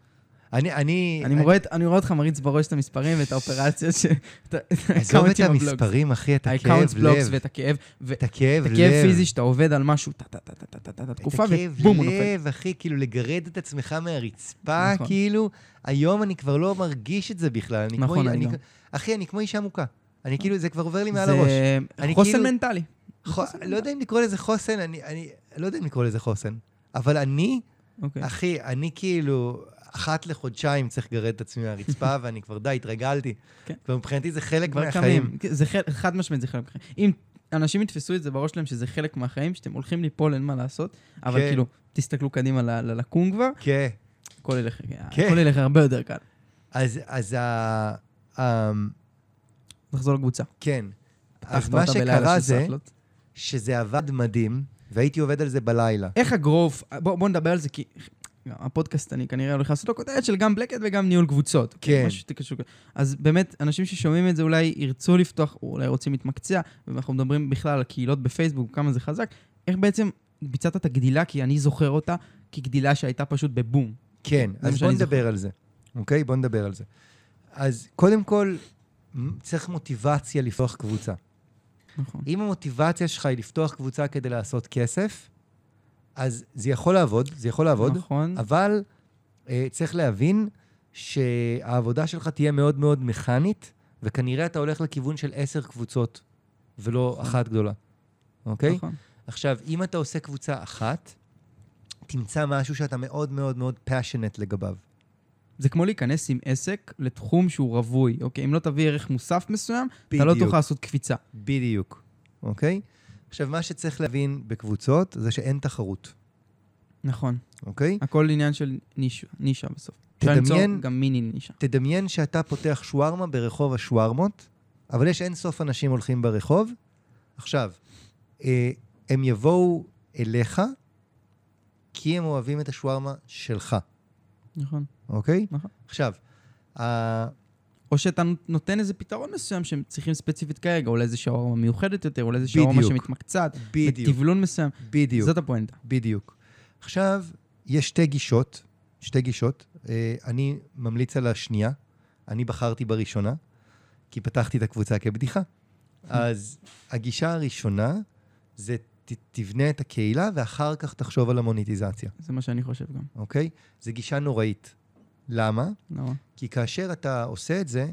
אני, אני... אני רואה את- אני רואה אותך מריץ בראש את המספרים ואת האופרציות, ש- את את עזוב את. המספרים, אחי, את הכאב ה-accounts בלוגס לב. ואת הכאב, ו- את הכאב את לב. הכאב פיזי שאתה עובד על משהו, טה-טה-טה-טה-טה-טה, תקופה, את הכאב ובום, הוא נופל. לב, אחי, כאילו לגרד את עצמך מהרצפה, נכון. כאילו, היום אני כבר לא מרגיש את זה בכלל. אני נכון, כמו, אני גם. אחי, אני כמו אישה מוכה. אני כאילו, זה כבר עובר לי מעל זה הראש. אני חוסן כאילו- מנטלי. לא יודע אם לקרוא לזה חוסן, אני, אני לא יודע אם לקרוא לזה חוסן, אבל אני, אוקיי. אחי, אני כאילו, אחת לחודשיים צריך לגרד את עצמי מהרצפה, *laughs* ואני כבר די, התרגלתי. כן. כבר מבחינתי זה חלק מהחיים. זה חלק- חד משמעית זה חלק מהחיים. אם אנשים יתפסו את זה בראש שלהם שזה חלק מהחיים, שאתם הולכים ליפול, אין מה לעשות, אבל כן. כאילו, תסתכלו קדימה ל- ל- לקום כבר, כן. הכל ילך כן. הכל ילך הרבה יותר קל. אז, אז ה... ה... נחזור לקבוצה. כן. אז מה שקרה זה. שזה עבד מדהים, והייתי עובד על זה בלילה. איך הגרוף, בוא, בוא נדבר על זה, כי הפודקאסט, אני כנראה הולך לעשות לו כותרת של גם בלקט וגם ניהול קבוצות. כן. משהו שקשור. אז באמת, אנשים ששומעים את זה אולי ירצו לפתוח, או אולי רוצים להתמקצע, ואנחנו מדברים בכלל על קהילות בפייסבוק, כמה זה חזק. איך בעצם ביצעת את הגדילה, כי אני זוכר אותה כגדילה שהייתה פשוט בבום. כן, אז בוא נדבר על זה, אוקיי? בוא נדבר על זה. אז קודם כל, צריך מוטיבציה לפתוח קבוצה. נכון. אם המוטיבציה שלך היא לפתוח קבוצה כדי לעשות כסף, אז זה יכול לעבוד, זה יכול לעבוד, נכון. אבל אה, צריך להבין שהעבודה שלך תהיה מאוד מאוד מכנית, וכנראה אתה הולך לכיוון של עשר קבוצות, ולא אחת גדולה, אוקיי? נכון. עכשיו, אם אתה עושה קבוצה אחת, תמצא משהו שאתה מאוד מאוד מאוד passionate לגביו. זה כמו להיכנס עם עסק לתחום שהוא רווי, אוקיי? אם לא תביא ערך מוסף מסוים, אתה לא בדיוק. תוכל לעשות קפיצה. בדיוק, אוקיי? עכשיו, מה שצריך להבין בקבוצות זה שאין תחרות, נכון. אוקיי? הכל עניין של נישה, נישה בסוף. תדמיין, גם מיני נישה. תדמיין שאתה פותח שווארמה ברחוב השווארמות, אבל יש אין סוף אנשים הולכים ברחוב. עכשיו, אה, הם יבואו אליך כי הם אוהבים את השווארמה שלך, נכון. אוקיי? נכון. עכשיו, ה- או שאתה נותן איזה פתרון מסוים שהם צריכים ספציפית כרגע, או לאיזה שווארמה מיוחדת יותר, או לאיזה שווארמה בדיוק. שמתמקצעת, בטבלון מסוים. בדיוק. זאת הפואנטה. בדיוק. עכשיו, יש שתי גישות, שתי גישות. אה, אני ממליץ על השנייה, אני בחרתי בראשונה, כי פתחתי את הקבוצה כבדיחה. אז הגישה הראשונה זה ת, תבנה את הקהילה ואחר כך תחשוב על המוניטיזציה, זה מה שאני חושב גם. אוקיי? זו גישה נוראית. למה? למה? כי כאשר אתה עושה את זה,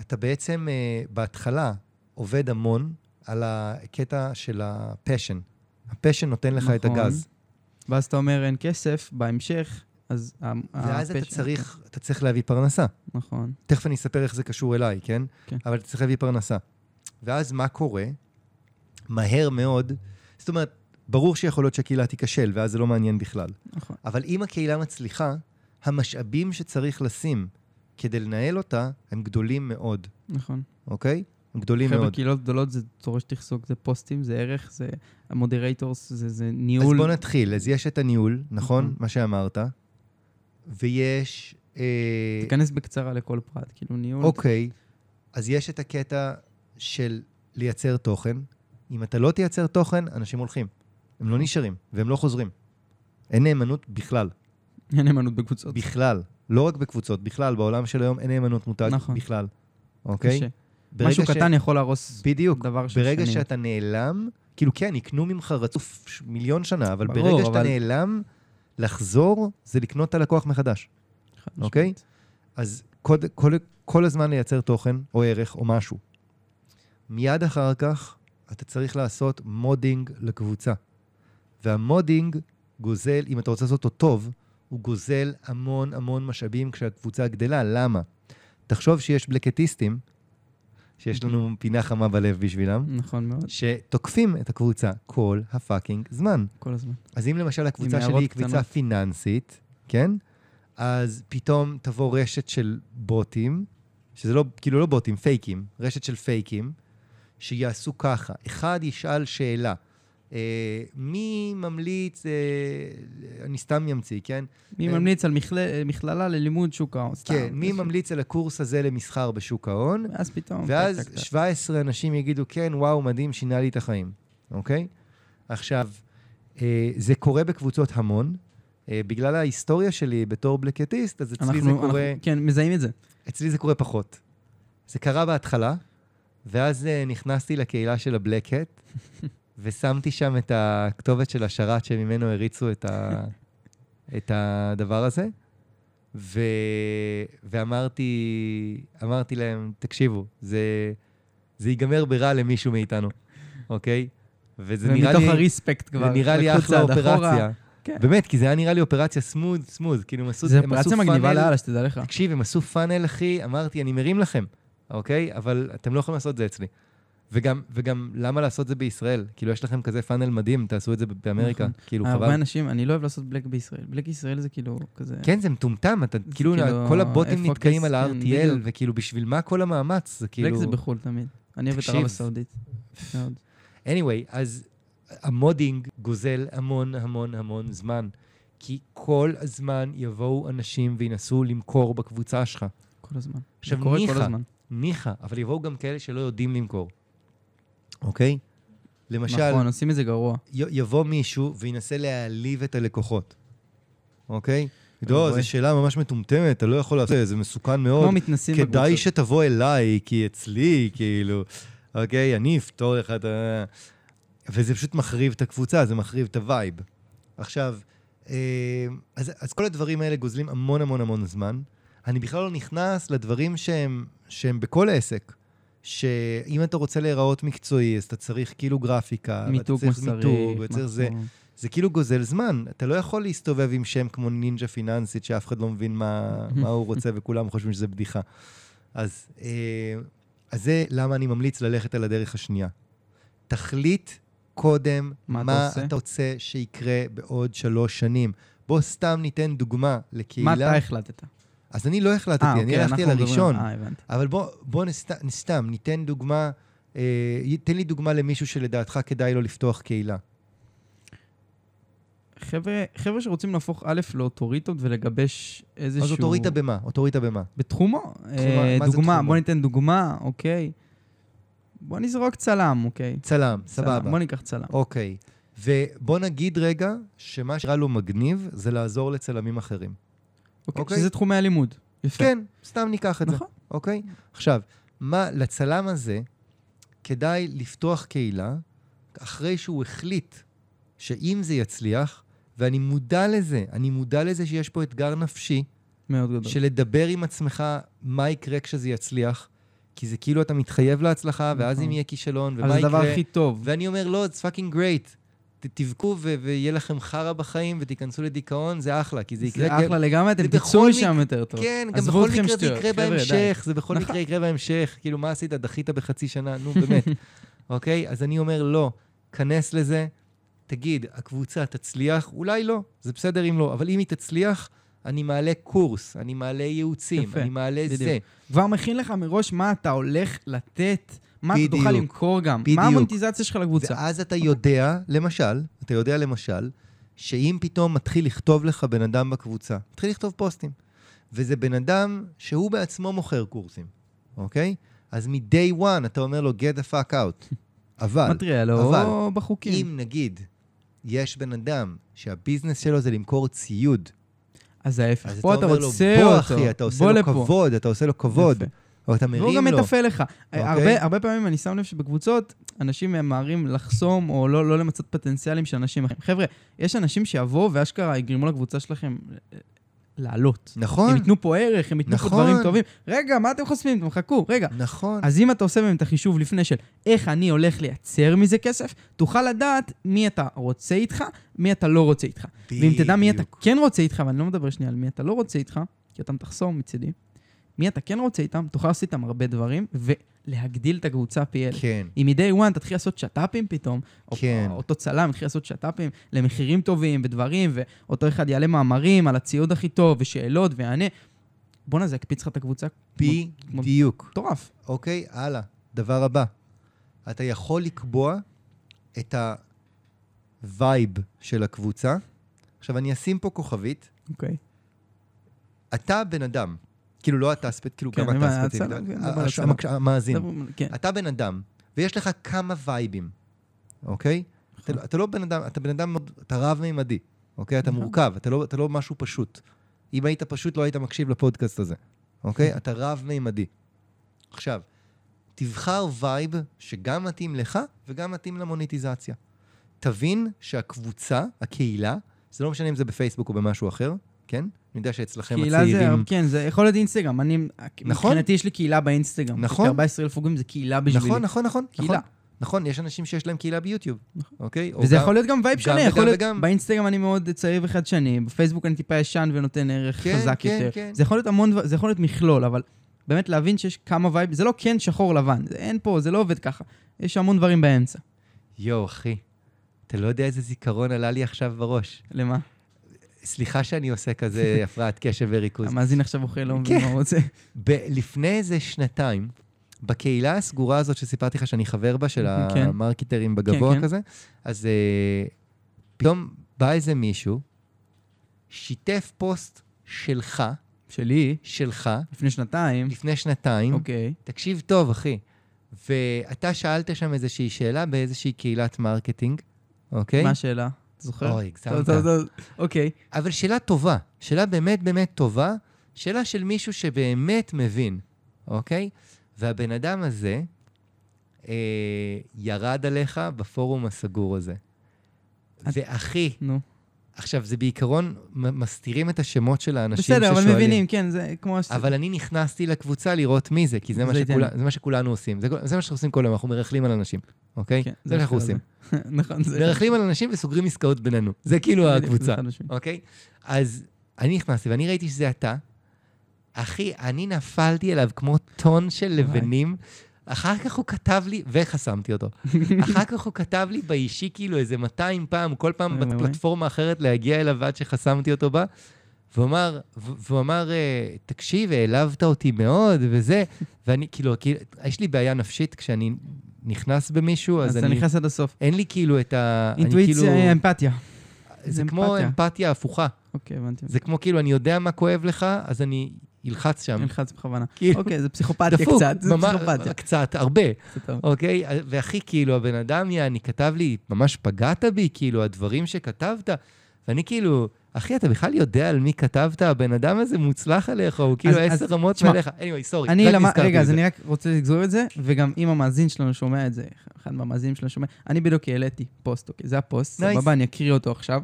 אתה בעצם אה, בהתחלה עובד המון על הקטע של ה passion. ה passion נותן לך את נכון. הגז. ואז אתה אומר אין כסף, בהמשך, אז... ואז אתה הפשע- צריך, אתה צריך להביא פרנסה. נכון. תכף אני אספר איך זה קשור אליי, כן? כן. אבל אתה צריך להביא פרנסה. ואז מה קורה? מהר מאוד, זאת אומרת, ברור שיכול להיות שהקהילה תיכשל, ואז זה לא מעניין בכלל. נכון. אבל אם הקהילה מצליחה, המשאבים שצריך לשים כדי לנהל אותה, הם גדולים מאוד, נכון. אוקיי? הם גדולים חבר'ה, מאוד. קהילות גדולות זה דורש תחסוק, זה פוסטים, זה ערך, זה המודרייטורס, זה, זה אז ניהול. בוא נתחיל. אז יש את הניהול, נכון? נכון. מה שאמרת. ויש... אה, תיכנס בקצרה לכל פרט, כאילו ניהול. אוקיי, אז יש את הקטע של לייצר תוכן. אם אתה לא תייצר תוכן, אנשים הולכים. הם לא נשארים, והם לא חוזרים. אין נאמנות בכלל. אין נאמנות בקבוצות. בכלל. לא רק בקבוצות, בכלל, בעולם של היום אין נאמנות מותג נכון. בכלל. אוקיי? קשה. ברגע משהו ש- קטן יכול להרוס בדיוק. דבר של ברגע שנים. שאתה נעלם, כאילו כן, יקנו ממך רצוף מיליון שנה, אבל ברור, ברגע שאתה אבל- נעלם, לחזור זה לקנות את הלקוח מחדש. חד אוקיי? משמעית. אז כל, כל, כל הזמן לייצר תוכן או ערך או משהו. מיד אחר כך אתה צריך לעשות modding לקבוצה. וה modding גוזל, אם אתה רוצה לעשות אותו טוב, הוא גוזל המון המון משאבים כשהקבוצה גדלה. למה? תחשוב שיש בלקטיסטים, שיש לנו פינה חמה בלב בשבילם, נכון מאוד, שתוקפים את הקבוצה כל הפאקינג זמן. כל הזמן. אז אם למשל הקבוצה שלי היא קבוצה קטנות. פיננסית, כן? אז פתאום תבוא רשת של בוטים, שזה לא, כאילו לא בוטים, פייקים, רשת של פייקים, שיעשו ככה. אחד ישאל שאלה, מי ממליץ, אה, אני סתם ימציא, כן? מי אה, ממליץ על מכלל- מכללה ללימוד שוק ההון? סתם, כן, מי ממליץ על הקורס הזה למסחר בשוק ההון? ואז פתאום... ואז טק. 17 אנשים יגידו, כן, וואו, מדהים, שינה לי את החיים, אוקיי? עכשיו, אה, זה קורה בקבוצות המון. אה, בגלל ההיסטוריה שלי בתור בלקטיסט, אז אצלי אנחנו- זה אנחנו- קורה, כן, מזהים את זה. אצלי זה קורה פחות. זה קרה בהתחלה, ואז אה, נכנסתי לקהילה של הבלקט, *laughs* ושמתי שם את הכתובת של השרת שממנו הריצו את, ה... את הדבר הזה, ו... ואמרתי אמרתי להם, תקשיבו, זה, זה ייגמר ברע למישהו מאיתנו, אוקיי? וזה נראה ומתוך לי, הרספקט זה כבר. נראה לי אחלה. אופרציה. כן. באמת, כי זה היה נראה לי אופרציה סמוד, סמוד, כאילו הם עשו, זה הם עשו אופרציה מגניבה פאנל- לאללה, שתדע לך. תקשיב, הם עשו פאנל, אחי, אמרתי, אני מרים לכם, אוקיי? אבל אתם לא יכולים לעשות את זה אצלי. וגם, וגם, למה לעשות זה בישראל? כאילו, יש לכם כזה פאנל מדהים, תעשו את זה באמריקה. נכון. כאילו, הרבה חבל. אנשים, אני לא אוהב לעשות black בישראל. black ישראל זה כאילו כזה... כן, זה מטומטם, אתה, כאילו, כאילו, כל הבוטים נתקעים? על כן, ה-RTL, בדיוק. וכאילו, בשביל מה כל המאמץ? זה כאילו... black זה בחו"ל תמיד. אני אוהב את. ערב הסעודית. מאוד. anyway, אז, ה modding גוזל המון המון המון זמן. כי כל הזמן יבואו אנשים וינסו למכור בקבוצה שלך. כל הזמן. עכשיו, זה ניחא. ניחא, אבל יבואו גם כאלה שלא יודעים למכור, אוקיי? למשל, נכון, עושים את זה גרוע. יבוא מישהו וינסה להעליב את הלקוחות, אוקיי? יגידו, "או, אוי. זו שאלה ממש מטומטמת, אתה לא יכול לעשות את זה, זה מסוכן מאוד. כמו מתנסים כדאי בקבוצות. שתבוא אליי, כי אצלי, כאילו, אוקיי, אני אפתור לך את ה... וזה פשוט מחריב את הקבוצה, זה מחריב את ה vibe. עכשיו, אה, אז, אז כל הדברים האלה גוזלים המון המון המון זמן. אני בכלל לא נכנס לדברים שהם, שהם בכל עסק. שאם אתה רוצה להיראות מקצועי, אז אתה צריך כאילו גרפיקה, מיתוג שצריך. מיתוג, ואתה צריך זה. זה כאילו גוזל זמן. אתה לא יכול להסתובב עם שם כמו נינג'ה פיננסית, שאף אחד לא מבין מה, *laughs* מה הוא רוצה וכולם חושבים שזה בדיחה. אז, אה, אז זה למה אני ממליץ ללכת על הדרך השנייה. תחליט קודם מה מה, אתה? אתה רוצה שיקרה בעוד שלוש שנים. בוא סתם ניתן דוגמה לקהילה. מה אתה החלטת? אז אני לא החלטתי, אה, אני אוקיי, הלכתי על הראשון. אה, הבנתי. אבל בוא, בוא נסת, סתם, ניתן דוגמה, אה, תן לי דוגמה למישהו שלדעתך כדאי לו לפתוח קהילה. חבר'ה, חבר'ה שרוצים להפוך א' לאוטוריטות ולגבש איזשהו... אז אוטוריטה במה? אוטוריטה במה? בתחומו. אה, מה זה דוגמה, תחומו? בוא ניתן דוגמה, אוקיי? בוא נזרוק צלם, אוקיי? צלם, צלם, סבבה. בוא ניקח צלם. אוקיי. ובוא נגיד רגע שמה שנראה לו מגניב זה לעזור לצלמים אחרים. אוקיי. אוקיי. שזה תחומי הלימוד. יפה. כן, סתם ניקח את זה, נכון. אוקיי? עכשיו, מה, לצלם הזה כדאי לפתוח קהילה אחרי שהוא החליט שאם זה יצליח, ואני מודע לזה, אני מודע לזה שיש פה אתגר נפשי, מאוד גדול. של לדבר עם עצמך מה יקרה כשזה יצליח, כי זה כאילו אתה מתחייב להצלחה, ואז נכון. אם יהיה כישלון, ומה זה יקרה... הדבר הכי טוב. ואני אומר, לא, it's fucking great. תבכו ו- ויהיה לכם חרא בחיים ותיכנסו לדיכאון, זה אחלה, כי זה יקרה... זה אחלה לגמרי, אתם תצאו משם יותר טוב. כן, גם בכל מקרה זה. יקרה. בהמשך, זה בכל נכון. מקרה יקרה בהמשך. כאילו, מה עשית? דחית בחצי שנה? נו, באמת. *laughs* אוקיי? אז אני אומר, לא, כנס לזה, תגיד, הקבוצה תצליח? אולי לא, זה בסדר אם לא, אבל אם היא תצליח, אני מעלה קורס, אני מעלה ייעוצים, יפה, אני מעלה בדיוק. זה. כבר מכין לך מראש מה אתה הולך לתת, מה אתה תוכל בדיוק, למכור גם. בדיוק. מה המונטיזציה שלך לקבוצה. ואז אתה יודע, למשל, אתה יודע למשל, שאם פתאום מתחיל לכתוב לך בן אדם בקבוצה, מתחיל לכתוב פוסטים, וזה בן אדם שהוא בעצמו מוכר קורסים, אוקיי? אז מ-day one אתה אומר לו, get the fuck out. *laughs* אבל, מטריע לו אבל, או בחוקים. אם נגיד, יש בן אדם שהביזנס שלו זה למכור ציוד, אז ההפך, פה אתה אתה אומר לו, רוצה בוא אותו. אחי, אתה עושה בוא לו לפה. כבוד, אתה עושה לו כבוד, יפה. או אתה והוא גם מרים לו. מתפעל לך. אוקיי. הרבה, הרבה פעמים אני שם לב שבקבוצות, אנשים ממהרים לחסום או לא, לא למצות פוטנציאלים של אנשים אחרים. חבר'ה, יש אנשים שיבואו ואשכרה יגרמו לקבוצה שלכם אה, לעלות. נכון, הם ייתנו פה ערך, הם ייתנו נכון. פה דברים טובים. רגע, מה אתם חוסמים? אתם חכו, רגע. נכון. אז אם אתה עושה באמת את החישוב לפני של איך אני הולך לייצר מזה כסף, תוכל לדעת מי אתה רוצה איתך, מי אתה לא רוצה איתך. ואם תדע מי אתה בדיוק. כן רוצה איתך, ואני לא מדבר שנייה על מי אתה לא רוצה איתך, כי אותם תחסום מצידי, מי אתה כן רוצה איתם, תוכל לעשות איתם הרבה דברים, ולהגדיל את הקבוצה פי אלף. כן, אם מ-day one תתחיל לעשות שת"פים פתאום, או כן. או אותו צלם יתחיל לעשות שת"פים למחירים טובים ודברים, ואותו אחד יעלה מאמרים על הציוד הכי טוב, ושאלות, ויענה, בואנה, זה יקפיץ לך את הקבוצה. בדיוק. מטורף. אוקיי, הלאה. דבר הבא. אתה יכול לקבוע את ה vibe של הקבוצה. עכשיו, אני אשים פה כוכבית. אוקיי. אתה בן אדם. כאילו, לא אתה ספציפית, כאילו, כן, גם אתה ספציפית. הצלם, כן, ה- דבר על הש- הצלם. המקש- המאזין. כן. אתה בן אדם, ויש לך כמה וייבים, אוקיי? אתה לא- לא בן אדם, אתה בן אדם, אתה רב-מימדי, אוקיי? אתה נכון. מורכב, אתה לא אתה לא משהו פשוט. אם היית פשוט, לא היית מקשיב לפודקאסט הזה, אוקיי? *laughs* אתה רב-מימדי. עכשיו, תבחר vibe שגם מתאים לך וגם מתאים למוניטיזציה. תבין שהקבוצה, הקהילה, זה לא משנה אם זה בפייסבוק או במשהו אחר, כן? אני יודע שאצלכם קהילה זה, הצעירים... כן, זה יכול להיות אינסטגרם. אני, נכון. מבחינתי יש לי קהילה באינסטגרם. נכון. 14,000 עוקבים זה קהילה בשבילי. נכון, נכון, נכון. קהילה. נכון. נכון, יש אנשים שיש להם קהילה ביוטיוב, נכון. אוקיי? או וזה גם- יכול להיות גם vibe שונה, יכול להיות, וגם. באינסטגרם אני מאוד צעיר וחדשני, בפייסבוק אני טיפה ישן ונותן ערך כן, חזק כן, יותר. כן. זה יכול להיות המון, זה יכול להיות מכלול, אבל באמת להבין שיש כמה vibe, זה לא כן שחור לבן, זה אין פה, זה לא עובד ככה. יש המון דברים באמצע. יואו, אחי, אתה לא יודע איזה זיכרון עלה לי עכשיו בראש. למה? סליחה שאני עושה כזה *laughs* הפרעת קשב וריכוז. המאזין עכשיו אוכל, לא כן. מבין מה הוא רוצה. לפני איזה שנתיים, בקהילה הסגורה הזאת שסיפרתי לך שאני חבר בה, של *laughs* כן. המרקטרים בגבוה כן, כן. כזה, אז אה, פתאום בא איזה מישהו, שיתף פוסט שלך, שלי, שלך, לפני שנתיים. לפני שנתיים. אוקיי. תקשיב טוב, אחי. ואתה שאלת שם איזושהי שאלה באיזושהי קהילת marketing, אוקיי? מה השאלה? זוכר? אוי, הגזמת. אוקיי. אבל שאלה טובה, שאלה באמת באמת טובה, שאלה של מישהו שבאמת מבין, אוקיי? והבן אדם הזה אה, ירד עליך בפורום הסגור הזה. את- ואחי, נו. עכשיו, זה בעיקרון, מסתירים את השמות של האנשים בסדר, ששואלים. אבל מבינים, כן, זה כמו... ש- אבל אני נכנסתי לקבוצה לראות מי זה, כי זה, מה, זה שכולה, עניין. זה מה שכולנו עושים. זה, זה מה שאנחנו עושים כל היום, אנחנו מרכלים על אנשים, אוקיי? כן, זה מה שאנחנו בסדר. עושים. *laughs* נכון, זה... מרכלים על אנשים וסוגרים עסקאות בינינו. זה *laughs* כאילו הקבוצה. זה. אוקיי? אז אני נכנסתי ואני ראיתי שזה אתה. אחי, אני נפלתי אליו כמו טון של לבנים. אחר כך הוא כתב לי, וחסמתי אותו. *laughs* אחר כך הוא כתב לי באישי כאילו איזה 200 פעם, כל פעם וואי. בפלטפורמה אחרת להגיע אליו עד שחסמתי אותו בה. והוא אמר, והוא אמר, אה, תקשיב, העלבת אותי מאוד, וזה. *laughs* ואני, כאילו, כאילו, יש לי בעיה נפשית כשאני נכנס במישהו, אז, אז אתה אני... נכנס עד הסוף. אין לי כאילו את ה... אינטואיציה, כאילו- אמפתיה. זה זה כמו אמפתיה. אמפתיה הפוכה. אוקיי, הבנתי. זה כמו כאילו, אני יודע מה כואב לך, אז אני אלחץ שם. נלחץ בכוונה. כאילו, אוקיי, זה פסיכופתיה דפוק, קצת, זה ממש- פסיכופתיה. קצת, הרבה. אוקיי? והכי כאילו, הבן אדם, יעני, כתב לי, ממש פגעת בי, כאילו, הדברים שכתבת, ואני כאילו, אחי, אתה בכלל יודע על מי כתבת? הבן אדם הזה מוצלח עליך, הוא כאילו עשר רמות מעליך. anyway, סורי, אני רק נזכרתי רגע, אז. אני רק רוצה לגזור את זה, וגם אם המאזין שלנו שומע את זה, אחד מהמאזינים שלנו שומע, אני בדיוק העליתי פוסט, אוקיי, זה הפוסט. סבבה, אני אקריא אותו עכשיו.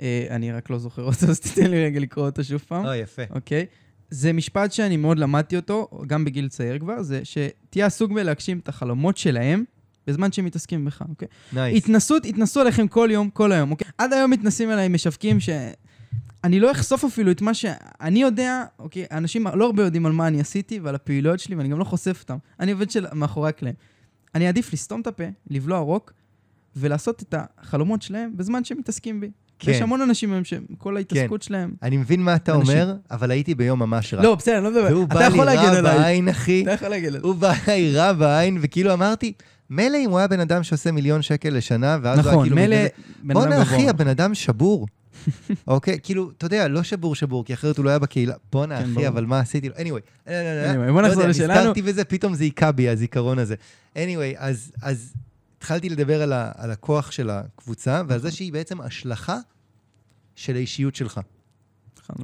אה, אני רק לא זוכר אותו, אז תיתן לי רגע לקרוא אותו שוב פעם. אוי, יפה. אוקיי? זה משפט שאני מאוד למדתי אותו, גם בגיל צעיר כבר, זה שתהיה עסוק בלהגשים את החלומות שלהם בזמן שהם מתעסקים בך, אוקיי? nice. התנסות, התנסו עליכם כל יום, כל היום, אוקיי? עד היום מתנסים עליי משווקים ש... אני לא אחשוף אפילו את מה שאני יודע, אוקיי? אנשים לא הרבה יודעים על מה אני עשיתי ועל הפעילויות שלי, ואני גם לא חושף אותם. אני עובד של מאחורי הקלעים. אני עדיף לסתום את הפה, לבלוע רוק, ולעשות את החלומות שלהם בזמן שהם מתעסקים בי. כן. יש המון אנשים היום שכל ההתעסקות שלהם... אני מבין מה אתה אנשים. אומר, אבל הייתי ביום ממש רע. לא, בסדר, לא מדבר. והוא אתה בא לי יכול להגן רע עליי. בעין, אחי. אתה יכול להגן עליי. הוא בא אליי רע בעין, וכאילו אמרתי, מילא אם הוא היה בן אדם שעושה מיליון שקל לשנה, ואז הוא היה נכון, כאילו... מילא מתנדב- בן אדם בואנה, אחי. הבן אדם שבור. *laughs* אוקיי? כאילו, אתה יודע, לא שבור שבור, כי אחרת הוא לא היה בקהילה. בואנה, כן, אחי. אבל מה עשיתי לו? anyway, לא, לא, לא, anyway. בוא נחזור לשלנו. נזכרתי בזה, פתאום זה היכה בי, הזיכרון הזה. anyway, אז התחלתי לדבר על, ה, על הכוח של הקבוצה, ועל זה שהיא בעצם השלכה של האישיות שלך.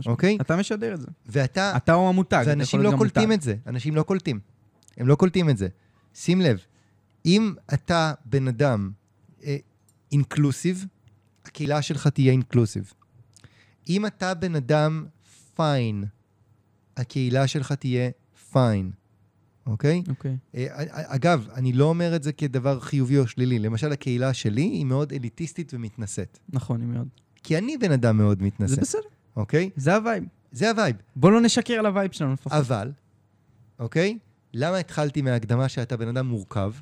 אוקיי? אתה משדר את זה. ואתה... אתה או המותג. ואנשים לא קולטים מותג. את זה, אנשים לא קולטים. הם לא קולטים את זה. שים לב, אם אתה בן אדם אינקלוסיב, הקהילה שלך תהיה אינקלוסיב. אם אתה בן אדם פיין, הקהילה שלך תהיה fine, אוקיי? אוקיי. אה, אגב, אני לא אומר את זה כדבר חיובי או שלילי. למשל, הקהילה שלי היא מאוד אליטיסטית ומתנשאת. נכון, היא מאוד. כי אני בן אדם מאוד מתנשא, זה בסדר, אוקיי? זה הווייב. זה הווייב. בוא לא נשקר על הווייב שלנו לפחות. אבל, אוקיי? למה התחלתי מההקדמה שאתה בן אדם מורכב?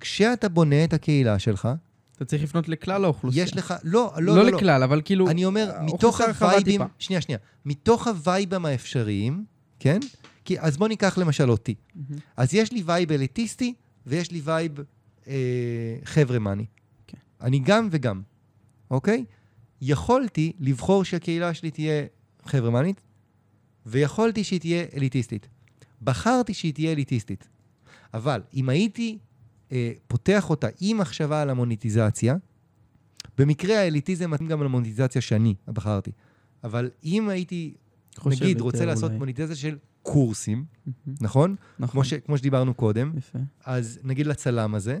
כשאתה בונה את הקהילה שלך, אתה צריך לפנות לכלל האוכלוסייה. יש לך... לא, לא, לא לא. לא. לכלל, אבל כאילו... אני אומר, מתוך הווייבים... שנייה, שנייה. מתוך הווייבים האפשריים, כן? כי, אז בוא ניקח למשל אותי. מהמם. אז יש לי וייב אליטיסטי, ויש לי וייב אה, חבר'המני. כן. אני גם וגם, אוקיי? יכולתי לבחור שהקהילה שלי תהיה חבר'המנית, ויכולתי שהיא תהיה אליטיסטית. בחרתי שהיא תהיה אליטיסטית. אבל אם הייתי אה, פותח אותה עם מחשבה על המוניטיזציה, במקרה האליטיזם מתאים גם למוניטיזציה שאני בחרתי. אבל אם הייתי, נגיד, רוצה לעשות אולי. מוניטיזציה של קורסים, מהמם. נכון? נכון. כמו, ש, כמו שדיברנו קודם, יפה. אז נגיד לצלם הזה,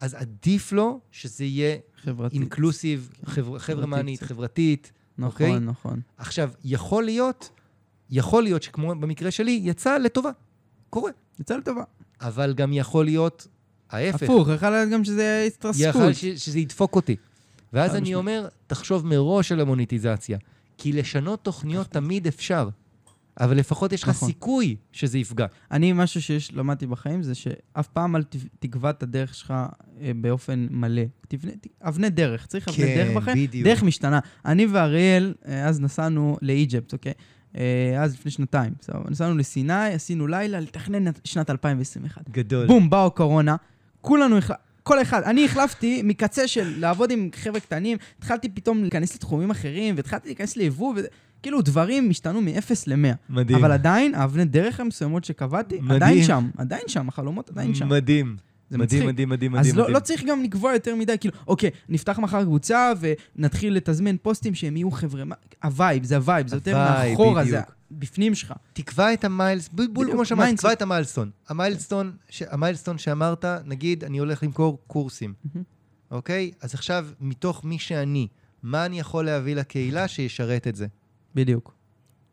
אז עדיף לו שזה יהיה חברתי. אינקלוסיב, חבר, חבר'ה חברתית. חברתית. אוקיי? נכון, נכון. עכשיו, יכול להיות, יכול להיות שכמו במקרה שלי, יצא לטובה. קורה. יצא לטובה. אבל גם יכול להיות ההפך. הפוך, יכול להיות גם שזה יהיה יכול התרסקות. ש, שזה ידפוק אותי. ואז אני משמעית. אומר, תחשוב מראש על המוניטיזציה. כי לשנות תוכניות תמיד אפשר, אבל לפחות יש לך נכון. סיכוי שזה יפגע. אני, משהו שיש, למדתי בחיים, זה שאף פעם אל תקבע את הדרך שלך אה, באופן מלא. תבנה, אבני דרך, צריך אבני כן, דרך בחיים. בדיוק. דרך משתנה. אני ואריאל, אה, אז נסענו לאיג'פט, אוקיי? אה, אז לפני שנתיים, סבבה. נסענו לסיני, עשינו לילה, לתכנן שנת 2021. גדול. בום, באו קורונה, כולנו החלפנו. כל אחד, אני החלפתי מקצה של לעבוד עם חבר'ה קטנים, התחלתי פתאום להיכנס לתחומים אחרים, והתחלתי להיכנס ליבוא, וכאילו דברים השתנו מ-0 ל-100. מדהים. אבל עדיין, האבני דרך המסוימות שקבעתי, מדהים. עדיין שם, עדיין שם, החלומות עדיין שם. מדהים. זה מדהים, מצחיק. מדהים, מדהים, אז מדהים. לא, מדהים. לא צריך גם לקבוע יותר מדי, כאילו, אוקיי, נפתח מחר קבוצה ונתחיל לתזמן פוסטים שהם יהיו חבר'ה, הווייב, זה הווייב, זה יותר הווייב, מאחורה, זה בדיוק. בפנים שלך. תקבע את ה miles, בול כמו שאמרת. תקבע את ה milestone. ה milestone, ש- ה milestone שאמרת, נגיד, אני הולך למכור קורסים. אוקיי? אז עכשיו, מתוך מי שאני, מה אני יכול להביא לקהילה שישרת את זה? בדיוק.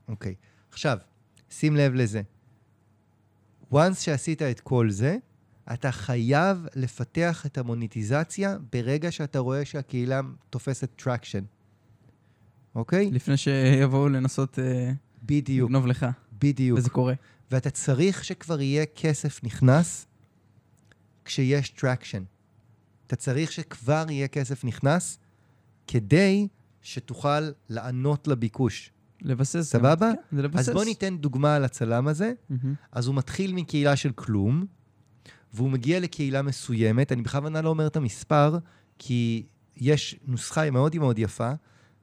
אוקיי. עכשיו, שים לב לזה. once שעשית את כל זה, אתה חייב לפתח את המוניטיזציה ברגע שאתה רואה שהקהילה תופסת traction. אוקיי? לפני שיבואו לנסות אה, בדיוק, לגנוב לך, בדיוק. וזה קורה. ואתה צריך שכבר יהיה כסף נכנס כשיש traction. אתה צריך שכבר יהיה כסף נכנס כדי שתוכל לענות לביקוש. לבסס. סבבה? כן, זה לבסס. אז בוא ניתן דוגמה על הצלם הזה. מהמם. אז הוא מתחיל מקהילה של כלום, והוא מגיע לקהילה מסוימת. אני בכוונה לא אומר את המספר, כי יש נוסחה מאוד מאוד יפה,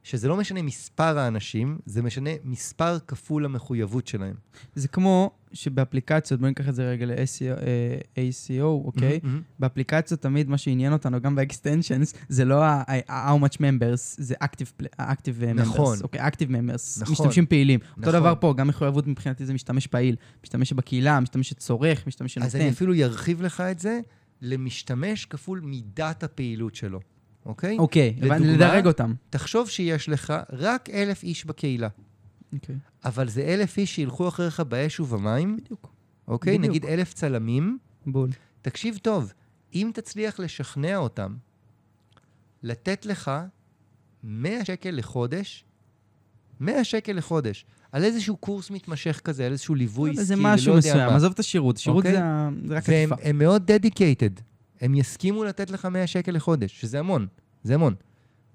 שזה לא משנה מספר האנשים, זה משנה מספר כפול המחויבות שלהם. זה כמו שבאפליקציות, בוא ניקח את זה רגע ל-ACO, אוקיי? מהמם. באפליקציות תמיד מה שעניין אותנו, גם ב-extensions, זה לא ה- ה- how much members, זה active, active members. נכון. אוקיי, active members. נכון. משתמשים פעילים. אותו נכון. דבר פה, גם מחויבות מבחינתי זה משתמש פעיל. משתמש בקהילה, משתמש שצורך, משתמש שנותן. אז אני אפילו ארחיב לך את זה למשתמש כפול מידת הפעילות שלו, אוקיי? אוקיי, לדוגמה- לדרג אותם. תחשוב שיש לך רק אלף איש בקהילה, אוקיי, אבל זה אלף איש שילכו אחריך באש ובמים, בדיוק. אוקיי? בדיוק. נגיד אלף צלמים. בול. תקשיב טוב, אם תצליח לשכנע אותם לתת לך 100 שקל לחודש, 100 שקל לחודש, על איזשהו קורס מתמשך כזה, על איזשהו ליווי עסקי, זה לא משהו יודע מסוים, מה. עזוב את השירות, שירות אוקיי? זה זה רק והם עקיפה. הם מאוד dedicated. הם יסכימו לתת לך 100 שקל לחודש, שזה המון, זה המון,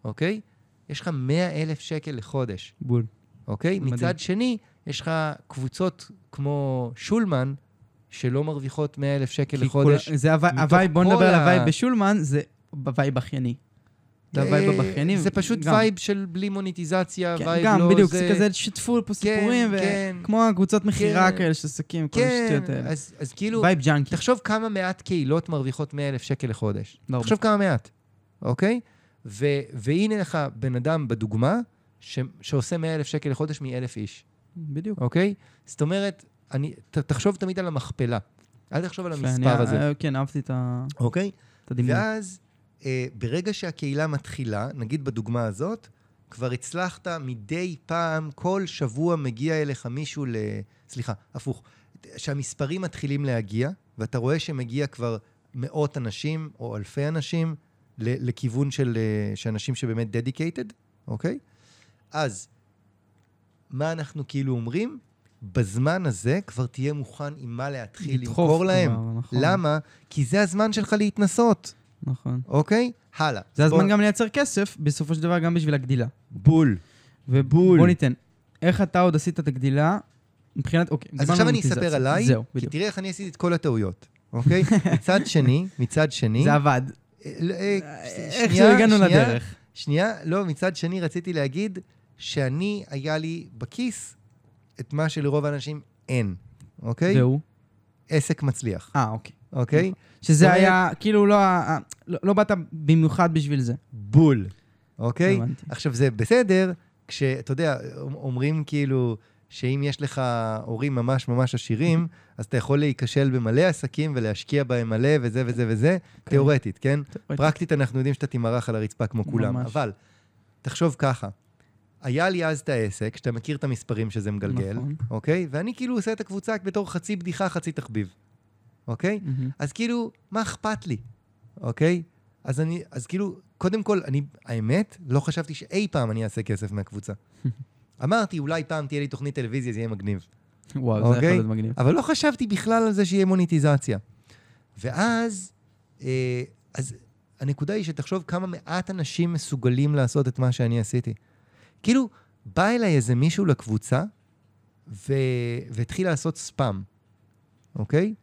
אוקיי? יש לך 100 אלף שקל לחודש, בול. אוקיי? מדהים. מצד שני, יש לך קבוצות כמו שולמן, שלא מרוויחות 100 אלף שקל לחודש. כול- זה הווי- בוא כל נדבר על ה- הווייב בשולמן, זה בווייב בכייני. זה הווייב אה, הבכייני. זה פשוט גם. וייב של בלי מוניטיזציה, כן, וייב גם, לא... בדיוק, זה כזה שתפו פה כן, סיפורים, כן, וכמו הקבוצות מכירה כן. כאלה של עסקים, כל כן, השטויות האלה. אז, אז כאילו, וייב ג'אנקי. תחשוב כמה מעט קהילות מרוויחות 100 אלף שקל לחודש. לא. תחשוב כמה מעט, אוקיי? ו, והנה לך בן אדם בדוגמה ש, שעושה 100 אלף שקל לחודש מ-1,000 איש, בדיוק. אוקיי? זאת אומרת, אני, ת, תחשוב תמיד על המכפלה. אל תחשוב על שאני- המספר הזה, אה, כן, אהבתי את ה- אוקיי? את הדימוי. ואז, ברגע שהקהילה מתחילה, נגיד בדוגמה הזאת, כבר הצלחת מדי פעם, כל שבוע מגיע אליך מישהו ל... סליחה, הפוך. שהמספרים מתחילים להגיע, ואתה רואה שמגיע כבר מאות אנשים או אלפי אנשים לכיוון של אה, שאנשים שבאמת dedicated, אוקיי? אז, מה אנחנו כאילו אומרים? בזמן הזה כבר תהיה מוכן עם מה להתחיל למכור להם. כבר, נכון. למה? כי זה הזמן שלך להתנסות, נכון. אוקיי? הלאה. זה בוא- הזמן גם לייצר כסף, בסופו של דבר גם בשביל הגדילה. בול. ובוא ניתן, איך אתה עוד עשית את הגדילה מבחינת, אוקיי, אז עכשיו אני אספר. עליי, זהו, כי. תראה איך אני עשיתי את כל הטעויות, אוקיי? *laughs* מצד שני, מצד שני... זה עבד. אה, אה, איכשהו שנייה, הגענו שנייה, לדרך. שנייה, לא, מצד שני רציתי להגיד שאני, היה לי בכיס את מה שלרוב האנשים אין, אוקיי? והוא? עסק מצליח, אה, אוקיי. אוקיי? נכון. שזה היה, כאילו לא לא לא באת במיוחד בשביל זה. בול, אוקיי? הבנתי. עכשיו, זה בסדר, כשאתה יודע, אומרים כאילו שאם יש לך הורים ממש ממש עשירים, אז אתה יכול להיכשל במלא עסקים ולהשקיע בהם מלא וזה וזה וזה, כן. תיאורטית, כן? תיאורטית. פרקטית אנחנו יודעים שאתה תימרח על הרצפה כמו כולם, ממש. אבל תחשוב ככה, היה לי אז את העסק, שאתה מכיר את המספרים שזה מגלגל, נכון. אוקיי? ואני כאילו עושה את הקבוצה בתור חצי בדיחה, חצי תחביב, אוקיי? מהמם. אז כאילו, מה אכפת לי, אוקיי? אז אני, אז כאילו, קודם כל, אני, האמת, לא חשבתי שאי פעם אני אעשה כסף מהקבוצה. *laughs* אמרתי, אולי פעם תהיה לי תוכנית טלוויזיה, זה יהיה מגניב. וואו, זה יכול אוקיי? להיות מגניב. אבל לא חשבתי בכלל על זה שיהיה מוניטיזציה. ואז, אה, אז הנקודה היא שתחשוב כמה מעט אנשים מסוגלים לעשות את מה שאני עשיתי. כאילו, בא אליי איזה מישהו לקבוצה. והתחיל לעשות ספאם, אוקיי?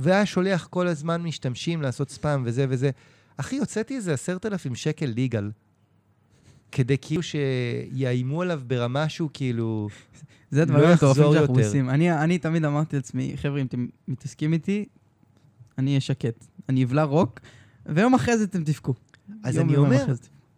והיה שולח כל הזמן משתמשים לעשות ספאם וזה וזה. אחי, הוצאתי איזה עשרת אלפים שקל ליגל, כדי כאילו שיאיימו עליו ברמה שהוא כאילו... זה הדברים לא המטורפים יחזור שאנחנו. עושים. אני, אני תמיד אמרתי לעצמי, חבר'ה, אם אתם מתעסקים איתי, אני אהיה שקט. אני אבלע רוק, ויום אחרי זה אתם תבכו. אז אני אומר.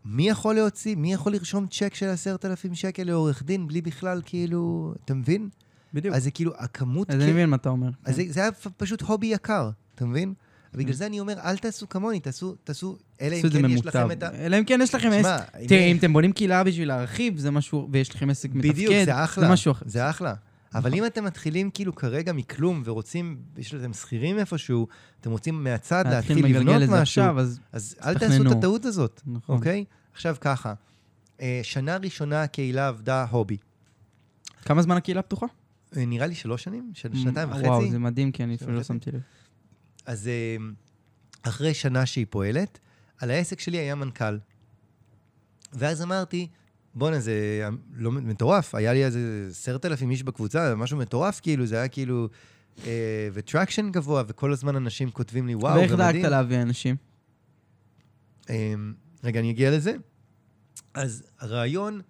מי יכול להוציא, מי יכול לרשום צ'ק של עשרת אלפים שקל לעורך דין בלי בכלל כאילו, אתה מבין? בדיוק. אז זה כאילו, הכמות... אז אני כאילו- מבין מה אתה אומר. אז כן. זה, זה היה פשוט הובי יקר, אתה מבין? בגלל זה אני אומר, אל תעשו כמוני, תעשו, תעשו, אלא אם זה כן יש. לכם את ה... אלא אם כן יש לכם עסק. תראה, אם אתם בונים קהילה בשביל להרחיב, זה משהו, ויש לכם עסק מתפקד, בדיוק, זה אחלה. זה משהו אחר. זה אחלה. אבל. אם אתם מתחילים כאילו כרגע מכלום ורוצים, יש לכם שכירים איפשהו, אתם רוצים מהצד להתחיל לבנות זה משהו, עכשיו, אז אז אל. תעשו את הטעות הזאת, נכון. אוקיי? עכשיו ככה, אה, שנה ראשונה הקהילה עבדה hobby. כמה זמן הקהילה פתוחה? אה, נראה לי שלוש שנים? של שנתיים וחצי? וואו, זה מדהים, כי אני אפילו לא. שמתי לב. אז אה, אחרי שנה שהיא פועלת, על העסק שלי היה מנכ"ל. ואז אמרתי, בואנה, זה לא מטורף, היה לי איזה עשרת אלפים איש בקבוצה, זה משהו מטורף, כאילו, זה היה כאילו... אה, ו traction גבוה, וכל הזמן אנשים כותבים לי, וואו, ואיך דאגת. להביא אנשים? אה, רגע, אני אגיע לזה. אז הרעיון,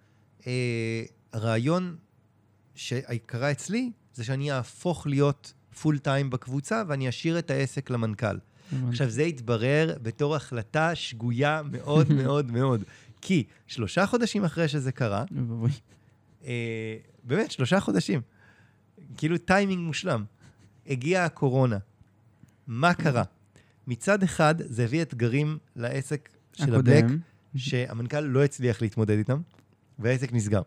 אה, הרעיון שקרה אצלי, זה שאני אהפוך להיות full time בקבוצה, ואני אשאיר את העסק למנכ"ל. עכשיו, זה התברר בתור החלטה שגויה מאוד *laughs* מאוד מאוד. כי שלושה חודשים אחרי שזה קרה. אה, באמת, שלושה חודשים, כאילו טיימינג מושלם, הגיעה הקורונה. מה קרה? מצד אחד, זה הביא אתגרים לעסק של הבלק, הקודם. שהמנכ"ל לא הצליח להתמודד איתם, והעסק נסגר.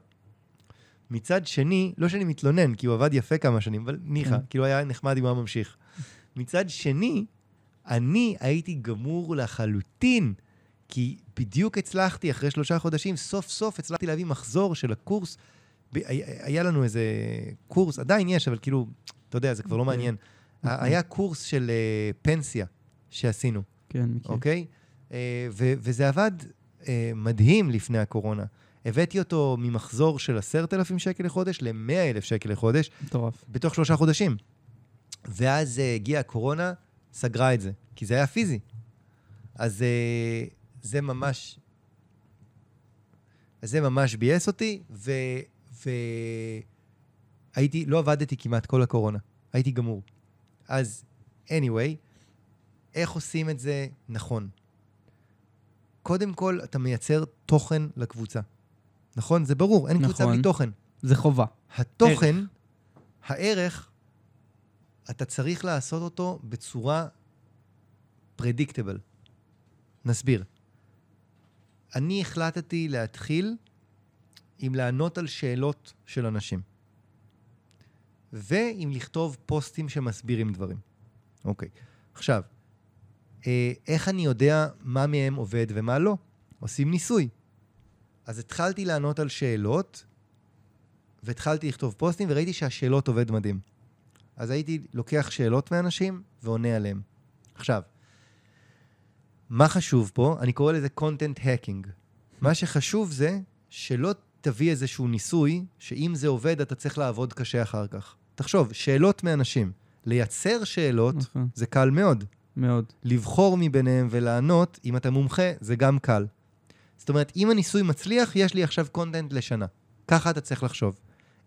מצד שני, לא שאני מתלונן, כי הוא עבד יפה כמה שנים, אבל ניחא, כן. כאילו היה נחמד אם הוא היה ממשיך. מצד שני, אני הייתי גמור לחלוטין, כי בדיוק הצלחתי, אחרי שלושה חודשים, סוף סוף הצלחתי להביא מחזור של הקורס. ב- היה לנו איזה קורס, עדיין יש, אבל כאילו, אתה יודע, זה כבר לא אוקיי. מעניין. נכון. היה קורס של אה, פנסיה שעשינו. כן, מכיר. אוקיי? אה, ו- וזה עבד אה, מדהים לפני הקורונה. הבאתי אותו ממחזור של עשרת אלפים שקל לחודש ל-100 אלף שקל לחודש מטורף. בתוך שלושה חודשים. ואז אה, הגיעה הקורונה, סגרה את זה, כי זה היה פיזי. אז אה, זה ממש... אז זה ממש ביאס אותי, ו... ו... הייתי, לא עבדתי כמעט כל הקורונה. הייתי גמור. אז, anyway, איך עושים את זה נכון? קודם כל, אתה מייצר תוכן לקבוצה. נכון? זה ברור, אין קבוצה נכון. בלי תוכן. זה חובה. התוכן, הערך, אתה צריך לעשות אותו בצורה פרדיקטבל. נסביר. אני החלטתי להתחיל עם לענות על שאלות של אנשים. ועם לכתוב פוסטים שמסבירים דברים. אוקיי. עכשיו, אה, איך אני יודע מה מהם עובד ומה לא? עושים ניסוי. אז התחלתי לענות על שאלות, והתחלתי לכתוב פוסטים, וראיתי שהשאלות עובד מדהים. אז הייתי לוקח שאלות מאנשים ועונה עליהן. עכשיו, מה חשוב פה? אני קורא לזה content hacking. מה שחשוב זה שלא תביא איזשהו ניסוי, שאם זה עובד, אתה צריך לעבוד קשה אחר כך. תחשוב, שאלות מאנשים. לייצר שאלות נכון. זה קל מאוד. מאוד. לבחור מביניהם ולענות, אם אתה מומחה, זה גם קל. זאת אומרת, אם הניסוי מצליח, יש לי עכשיו קונטנט לשנה. ככה אתה צריך לחשוב.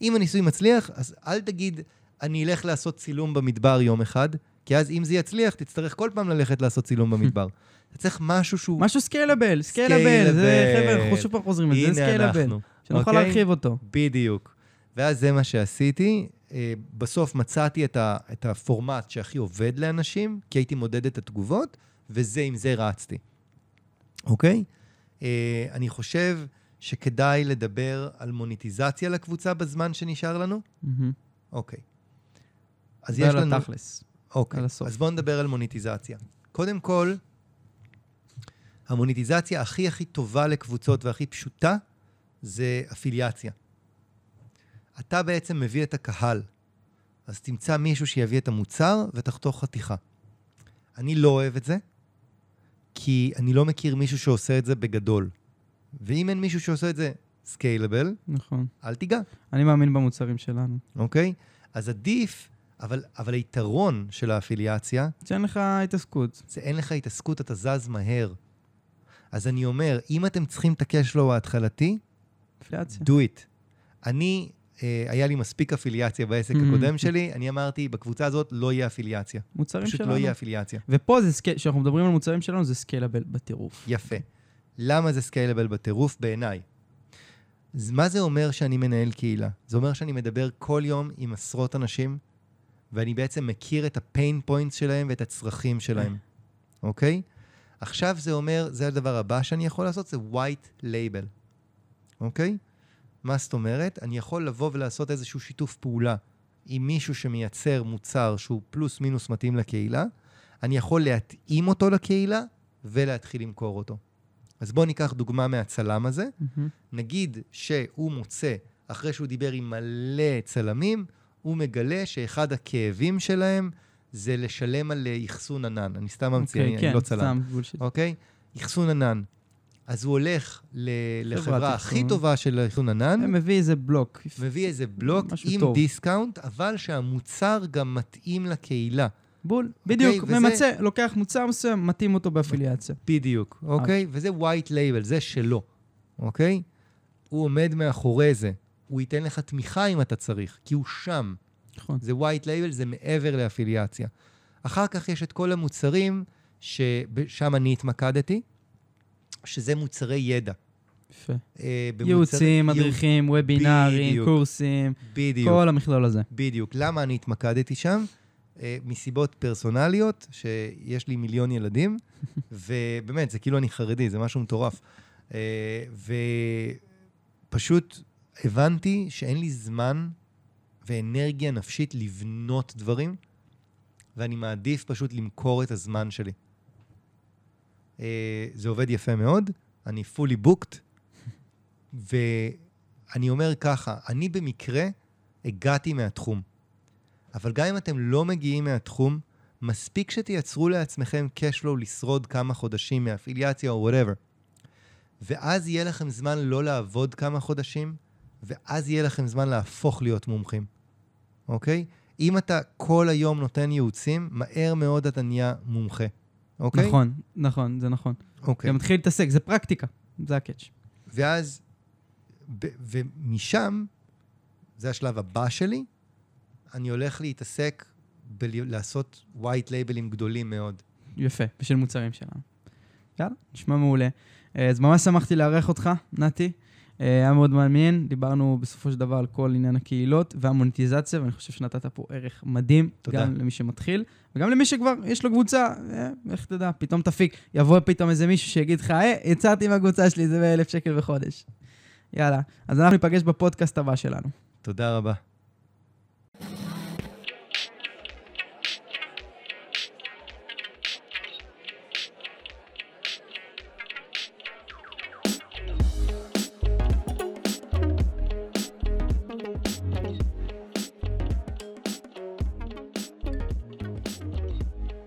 אם הניסוי מצליח, אז אל תגיד, אני אלך לעשות צילום במדבר יום אחד, כי אז אם זה יצליח, תצטרך כל פעם ללכת לעשות צילום *laughs* במדבר. אתה צריך משהו שהוא... משהו scalable, scalable. זה. חבר'ה, אנחנו שוב פעם חוזרים לזה, זה scalable. שנוכל אוקיי? להרחיב אותו. בדיוק. ואז זה מה שעשיתי. אה, בסוף מצאתי את, ה, את הפורמט שהכי עובד לאנשים, כי הייתי מודד את התגובות, וזה עם זה רצתי. אוקיי? אה, אני חושב שכדאי לדבר על מוניטיזציה לקבוצה בזמן שנשאר לנו. אוקיי. אז יש לנו... התכלס. אוקיי. אז בואו נדבר על מוניטיזציה. קודם כל, המוניטיזציה הכי הכי טובה לקבוצות והכי פשוטה זה אפיליאציה. אתה בעצם מביא את הקהל, אז תמצא מישהו שיביא את המוצר ותחתוך חתיכה. אני לא אוהב את זה, כי אני לא מכיר מישהו שעושה את זה בגדול. ואם אין מישהו שעושה את זה סקיילבל, נכון. אל תיגע, אני מאמין במוצרים שלנו. אוקיי? אז עדיף, אבל, אבל היתרון של האפיליאציה, שאין לך התעסקות. זה אין לך התעסקות, אתה זז מהר. אז אני אומר, אם אתם צריכים את הקשלו ההתחלתי, אינפלציה. do it. אני, היה לי מספיק אפיליאציה בעסק Mhm. הקודם שלי, אני אמרתי, בקבוצה הזאת לא יהיה אפיליאציה. מוצרים פשוט שלנו. לא יהיה אפיליאציה. ופה זה כשאנחנו מדברים על מוצרים שלנו, זה סקיילבל בטירוף. יפה. למה זה scalable בטירוף? בעיניי. אז מה זה אומר שאני מנהל קהילה? זה אומר שאני מדבר כל יום עם עשרות אנשים, ואני בעצם מכיר את ה pain points שלהם ואת הצרכים שלהם, אוקיי? עכשיו זה אומר, זה הדבר הבא שאני יכול לעשות, זה white label, אוקיי? מה זאת אומרת? אני יכול לבוא ולעשות איזשהו שיתוף פעולה עם מישהו שמייצר מוצר שהוא פלוס מינוס מתאים לקהילה, אני יכול להתאים אותו לקהילה ולהתחיל למכור אותו. אז בואו ניקח דוגמה מהצלם הזה. מהמם. נגיד שהוא מוצא, אחרי שהוא דיבר עם מלא צלמים, הוא מגלה שאחד הכאבים שלהם זה לשלם על אחסון ענן. אני סתם ממציא, אוקיי, אני, כן, אני לא צלם. סתם bullshit. אוקיי? אחסון ענן. אז הוא הולך לחברה הכי. טובה של אחסון ענן, מביא איזה בלוק. מביא איזה בלוק עם טוב. discount, אבל שהמוצר גם מתאים לקהילה. בול, בדיוק, אוקיי, וזה- ממצה, לוקח מוצר מסוים, מתאים אותו באפיליאציה. בדיוק, אוקיי? וזה white label, זה שלו, אוקיי? הוא עומד מאחורי זה. הוא ייתן לך תמיכה אם אתה צריך, כי הוא שם. נכון. זה white label, זה מעבר לאפיליאציה. אחר כך יש את כל המוצרים ששם אני התמקדתי, שזה מוצרי ידע. יפה. אה, ייעוצים, מדריכים, וובינארים. קורסים, בדיוק, כל המכלול הזה. בדיוק. למה אני התמקדתי שם? אה, מסיבות פרסונליות, שיש לי מיליון ילדים, *laughs* ובאמת, זה כאילו אני חרדי, זה משהו מטורף. אה, ופשוט הבנתי שאין לי זמן ואנרגיה נפשית לבנות דברים, ואני מעדיף פשוט למכור את הזמן שלי. אה, זה עובד יפה מאוד, אני fully booked, ואני אומר ככה, אני במקרה הגעתי מהתחום. אבל גם אם אתם לא מגיעים מהתחום, מספיק שתייצרו לעצמכם cashflow לשרוד כמה חודשים מאפיליאציה או whatever. ואז יהיה לכם זמן לא לעבוד כמה חודשים, ואז יהיה לכם זמן להפוך להיות מומחים, אוקיי? אם אתה כל היום נותן ייעוצים, מהר מאוד אתה נהיה מומחה, אוקיי? נכון, נכון, זה נכון. אוקיי. גם מתחיל להתעסק, זה פרקטיקה, זה הקאץ'. ואז, ב- ומשם, זה השלב הבא שלי, אני הולך להתעסק בלעשות white labelים גדולים מאוד. יפה, בשביל מוצרים שלנו. יאללה, נשמע מעולה. אה, אז ממש שמחתי לארח אותך, נתי. אה, היה מאוד מעניין, דיברנו בסופו של דבר על כל עניין הקהילות והמוניטיזציה, ואני חושב שנתת פה ערך מדהים, תודה. גם למי שמתחיל, וגם למי שכבר יש לו קבוצה, אה, איך תדע, פתאום תפיק, יבוא פתאום איזה מישהו שיגיד לך, אה, יצאתי מהקבוצה שלי, זה באלף שקל בחודש. יאללה, אז אנחנו ניפגש בפודקאסט הבא שלנו. תודה רבה.